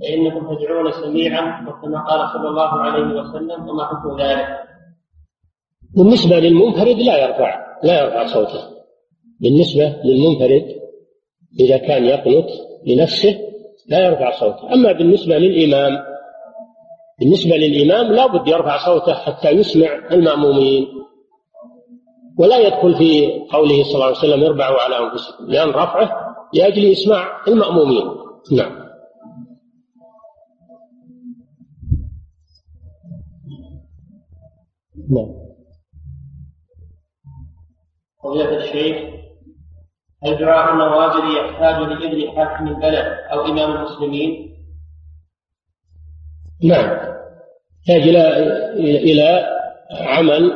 فإنكم تدعون سميعا وكما قال صلى الله عليه وسلم وما حكم ذلك؟ بالنسبة للمنفرد لا يرفع لا يرفع صوته. بالنسبة للمنفرد إذا كان يقنط لنفسه لا يرفع صوته. أما بالنسبة للإمام بالنسبة للإمام لا بد يرفع صوته حتى يسمع المأمومين. ولا يدخل في قوله صلى الله عليه وسلم اربعوا على أنفسكم لأن رفعه لأجل إسماع المأمومين. نعم. نعم. فضيلة الشيخ. هل دعاء النوازل يحتاج لإذن حاكم البلد أو إمام المسلمين؟ نعم. يحتاج إلى إلى عمل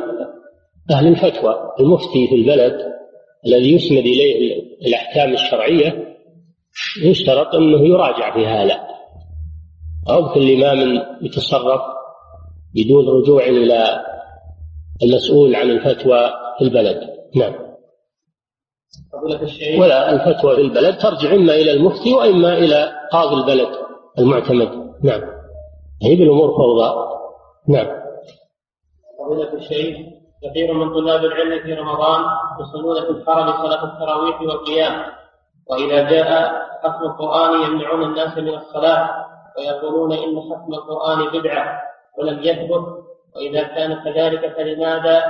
أهل الفتوى. المفتي في البلد الذي يسند إليه الأحكام الشرعية يشترط أنه يراجع في هذا. أو كل إمام يتصرف بدون رجوع إلى المسؤول عن الفتوى في البلد. نعم. ولا الفتوى في البلد ترجع إما إلى المفتي وإما إلى قاضي البلد المعتمد. نعم. هي بالأمور فوضى. نعم. فضيلة الشيخ كثير من طلاب العلم في رمضان يصلون في الحرم صلاة التراويح والقيام. وإذا جاء ختم القرآن يمنعون الناس من الصلاة ويقولون إن ختم القرآن بدعة ولم يثبت. وإذا كان كذلك فلماذا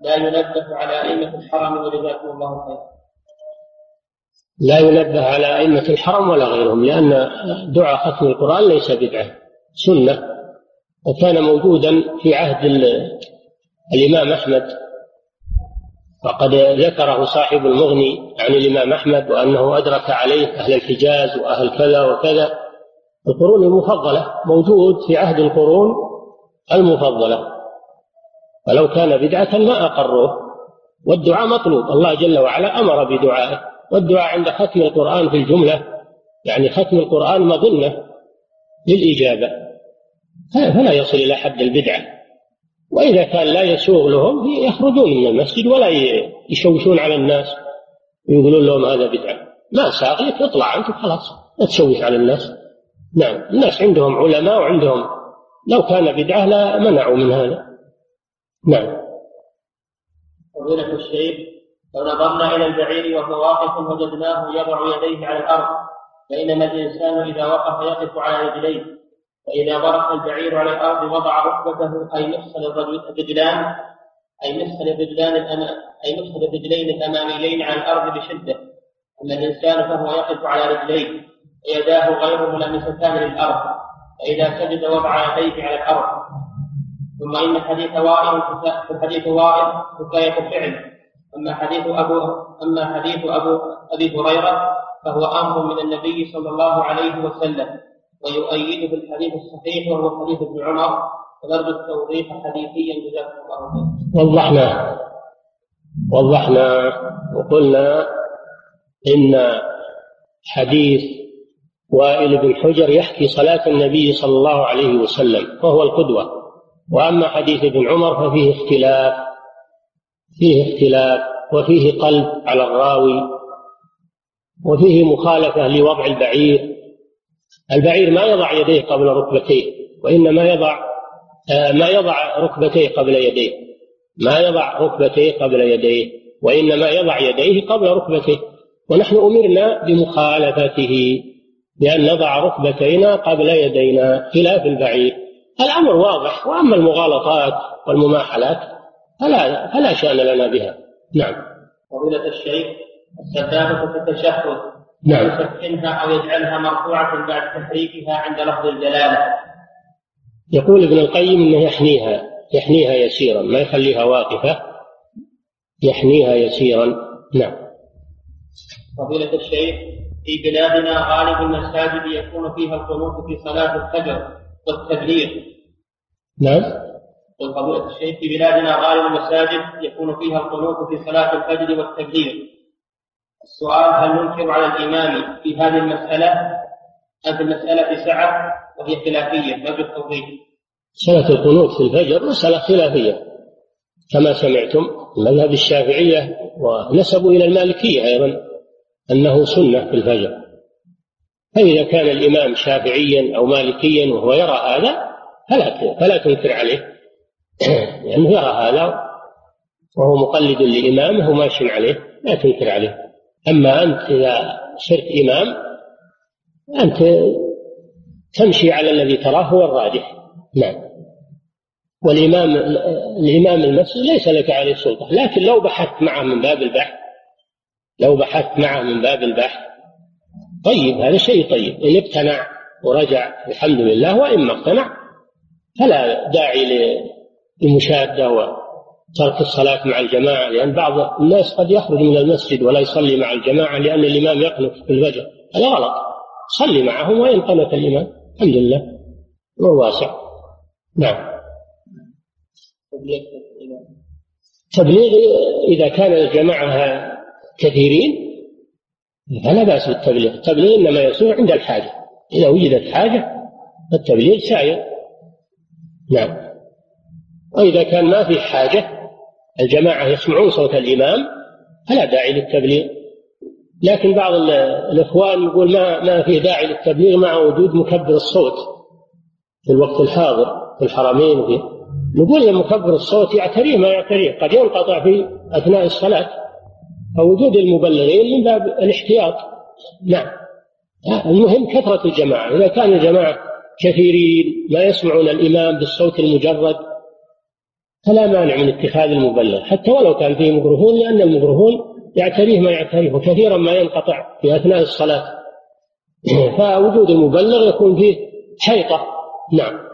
لا ينبه على أئمة الحرم وجزاكم الله خيرا؟ لا ينبه على أئمة الحرم ولا غيرهم لأن دعاء ختم القرآن ليس بدعة سنة. وكان موجودا في عهد الإمام أحمد. وقد ذكره صاحب المغني عن الإمام أحمد وأنه أدرك عليه أهل الحجاز وأهل كذا وكذا. القرون المفضلة موجود في عهد القرون المفضلة. ولو كان بدعة ما أقروه. والدعاء مطلوب الله جل وعلا أمر بدعائه. والدعاء عند ختم القرآن في الجملة يعني ختم القرآن مظنة للإجابة. فلا يصل إلى حد البدعة. وإذا كان لا يسوغ لهم يخرجون من المسجد ولا يشوشون على الناس. ويقولون لهم هذا بدعة. ما ساغ لك اطلع أنت خلاص لا تشوش على الناس. نعم الناس عندهم علماء وعندهم لو كان بدعة لا منعوا من هذا. نعم. فضيلة الشيخ لو نظرنا إلى البعير وهو واقف وجدناه يضع يديه على الأرض. بينما الإنسان إذا وقف يقف على رجليه. فإذا برك البعير على الأرض وضع ركبته أي مفصل الرجلان أي مفصل الرجلان أي مفصل الرجلين الأماميين على الأرض بشدة. أما الإنسان فهو يقف على رجليه. ويداه غير ملامستان للأرض. فإذا سجد وضع يديه على الأرض. ثم إن حديث وائل في حديث وائل حكاية فعل. أما حديث أبو أما حديث أبو أبي هريرة فهو أمر من النبي صلى الله عليه وسلم ويؤيده الحديث الصحيح وهو حديث ابن عمر ونرجو التوضيح حديثيا جزاكم الله خيرا. وضحنا. وضحنا وقلنا إن حديث وائل بن حجر يحكي صلاة النبي صلى الله عليه وسلم وهو القدوة. وأما حديث ابن عمر ففيه اختلاف. فيه اختلاف وفيه قلب على الراوي وفيه مخالفة لوضع البعير. البعير ما يضع يديه قبل ركبتيه وإنما يضع آه، ما يضع ركبتيه قبل يديه. ما يضع ركبتيه قبل يديه وإنما يضع يديه قبل ركبتيه. ونحن أمرنا بمخالفته بأن نضع ركبتينا قبل يدينا خلاف البعير. الأمر واضح وأما المغالطات والمماحلات فلا فلا شأن لنا بها. نعم. فضيلة الشيخ السبابة في التشهد. نعم. يسكنها أو يجعلها مرفوعة بعد تحريكها عند لفظ الجلالة. يقول ابن القيم إنه يحنيها يحنيها يسيرا. ما يخليها واقفة. يحنيها يسيرا. نعم. فضيلة الشيخ في بلادنا غالب المساجد يكون فيها القنوت في صلاة الفجر والتبليغ. نعم. فضيلة الشيخ في بلادنا غالب المساجد يكون فيها القنوت في صلاة الفجر والتبليغ السؤال هل ننكر على الإمام في هذه المسألة أم في المسألة سعة وهي خلافية نرجو التوضيح؟ مسألة القنوت في الفجر مسألة خلافية. كما سمعتم مذهب الشافعية ونسبوا إلى المالكية أيضا أنه سنة في الفجر. فإذا كان الإمام شافعيا أو مالكيا وهو يرى هذا فلا فلا تنكر عليه. لأنه يرى هذا وهو مقلد لإمامه وماشي عليه لا تنكر عليه. أما أنت إذا صرت إمام أنت تمشي على الذي تراه هو الراجح. نعم. والإمام الإمام المسجد ليس لك عليه سلطة لكن لو بحثت معه من باب البحث لو بحثت معه من باب البحث طيب هذا شيء طيب. إن اقتنع ورجع الحمد لله وإن ما اقتنع فلا داعي للمشادة وترك الصلاة مع الجماعة لأن بعض الناس قد يخرج من المسجد ولا يصلي مع الجماعة لأن الإمام يقنط في الفجر. هذا غلط. صلي معهم وإن قنت الإمام. الحمد لله. هو واسع. نعم. تبليغ إذا كان الجماعة كثيرين فلا بأس بالتبليغ. التبليغ إنما يصير عند الحاجة. إذا وجدت حاجة فالتبليغ سائر. نعم. وإذا كان ما في حاجة الجماعة يسمعون صوت الإمام فلا داعي للتبليغ. لكن بعض الإخوان يقول ما ما في داعي للتبليغ مع وجود مكبر الصوت في الوقت الحاضر في الحرمين وفي نقول مكبر الصوت يعتريه ما يعتريه. قد ينقطع في أثناء الصلاة فوجود المبلغين من باب الاحتياط. نعم. المهم كثرة الجماعة. إذا كان الجماعة كثيرين ما يسمعون الإمام بالصوت المجرد فلا مانع من اتخاذ المبلغ حتى ولو كان فيه ميكروفون لأن الميكروفون يعتريه ما يعتريه وكثيرا ما ينقطع في أثناء الصلاة. فوجود المبلغ يكون فيه حيطة نعم.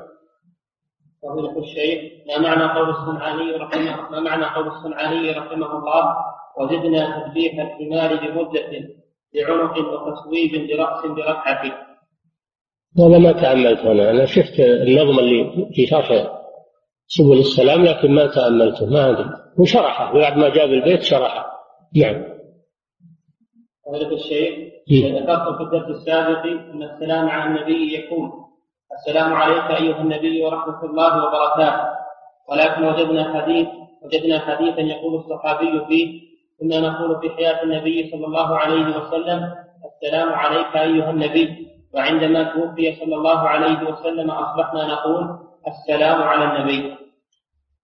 فضيلة الشيخ ما معنى قول الصنعاني رحمه ما معنى قول الصنعاني رحمه الله؟ وزدنا تسبيح الحمار بمدة لعنق وتصويب لرأس بركعة هذا ما تأملت أنا أنا شفت النظم اللي في شرح سبل السلام لكن ما تأملته ما أدري. وشرحه بعد ما جاب البيت شرحه. نعم. فضيلة الشيخ ذكرت في الدرس السابق أن السلام على النبي يكون. السلام عليك أيها النبي ورحمة الله وبركاته. ولكن وجدنا حديث وجدنا حديثا يقول الصحابي فيه كنا نقول في حياة النبي صلى الله عليه وسلم السلام عليك أيها النبي. وعندما توفي صلى الله عليه وسلم أصبحنا نقول السلام على النبي.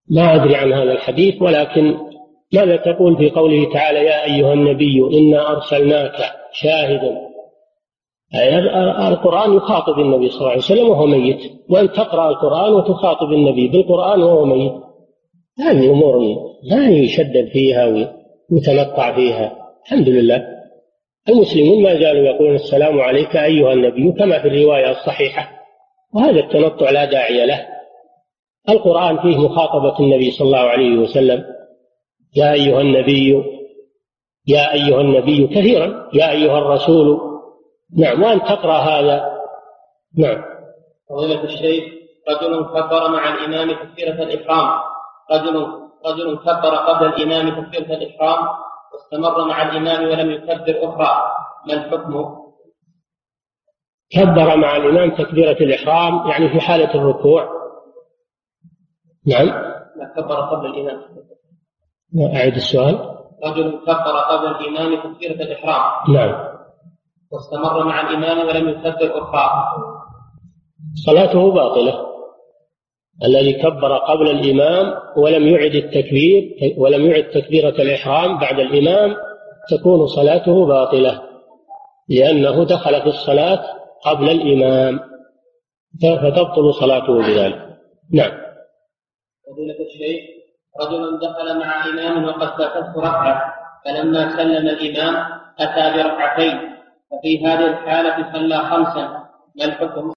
لا أدري عن هذا الحديث ولكن ماذا تقول في قوله تعالى يا أيها النبي إنا أرسلناك شاهدا؟ القرآن يخاطب النبي صلى الله عليه وسلم وهو ميت وأن تقرأ القرآن وتخاطب النبي بالقرآن وهو ميت. هذه أمور لا يشدد فيها ويتنطع فيها الحمد لله. المسلمون ما زالوا يقولون السلام عليك أيها النبي كما في الرواية الصحيحة. وهذا التنطع لا داعي له. القرآن فيه مخاطبة النبي صلى الله عليه وسلم. يا أيها النبي يا أيها النبي كثيرا. يا أيها الرسول. نعم. وأن تقرأ هذا. نعم. فضيلة الشيخ رجل كبر مع الإمام تكبيرة الإحرام. رجل رجل كبر قبل الإمام تكبيرة الإحرام واستمر مع الإمام ولم يكبر أخرى. ما الحكم؟ كبر مع الإمام تكبيرة الإحرام يعني في حالة الركوع. نعم. لا كبر قبل الإمام. أعيد السؤال. رجل كبر قبل الإمام تكبيرة الإحرام. نعم. واستمر مع الإمام ولم يكبر أخرى صلاته باطلة. الذي كبر قبل الإمام ولم يعد التكبير ولم يعد تكبيرة الإحرام بعد الإمام تكون صلاته باطلة. لأنه دخل في الصلاة قبل الإمام. فتبطل صلاته بذلك. نعم. فضيلة الشيخ رجل دخل مع إمام وقد فاتته ركعة فلما سلم الإمام أتى بركعتين ففي هذه الحالة صلى خمسا ما الحكم؟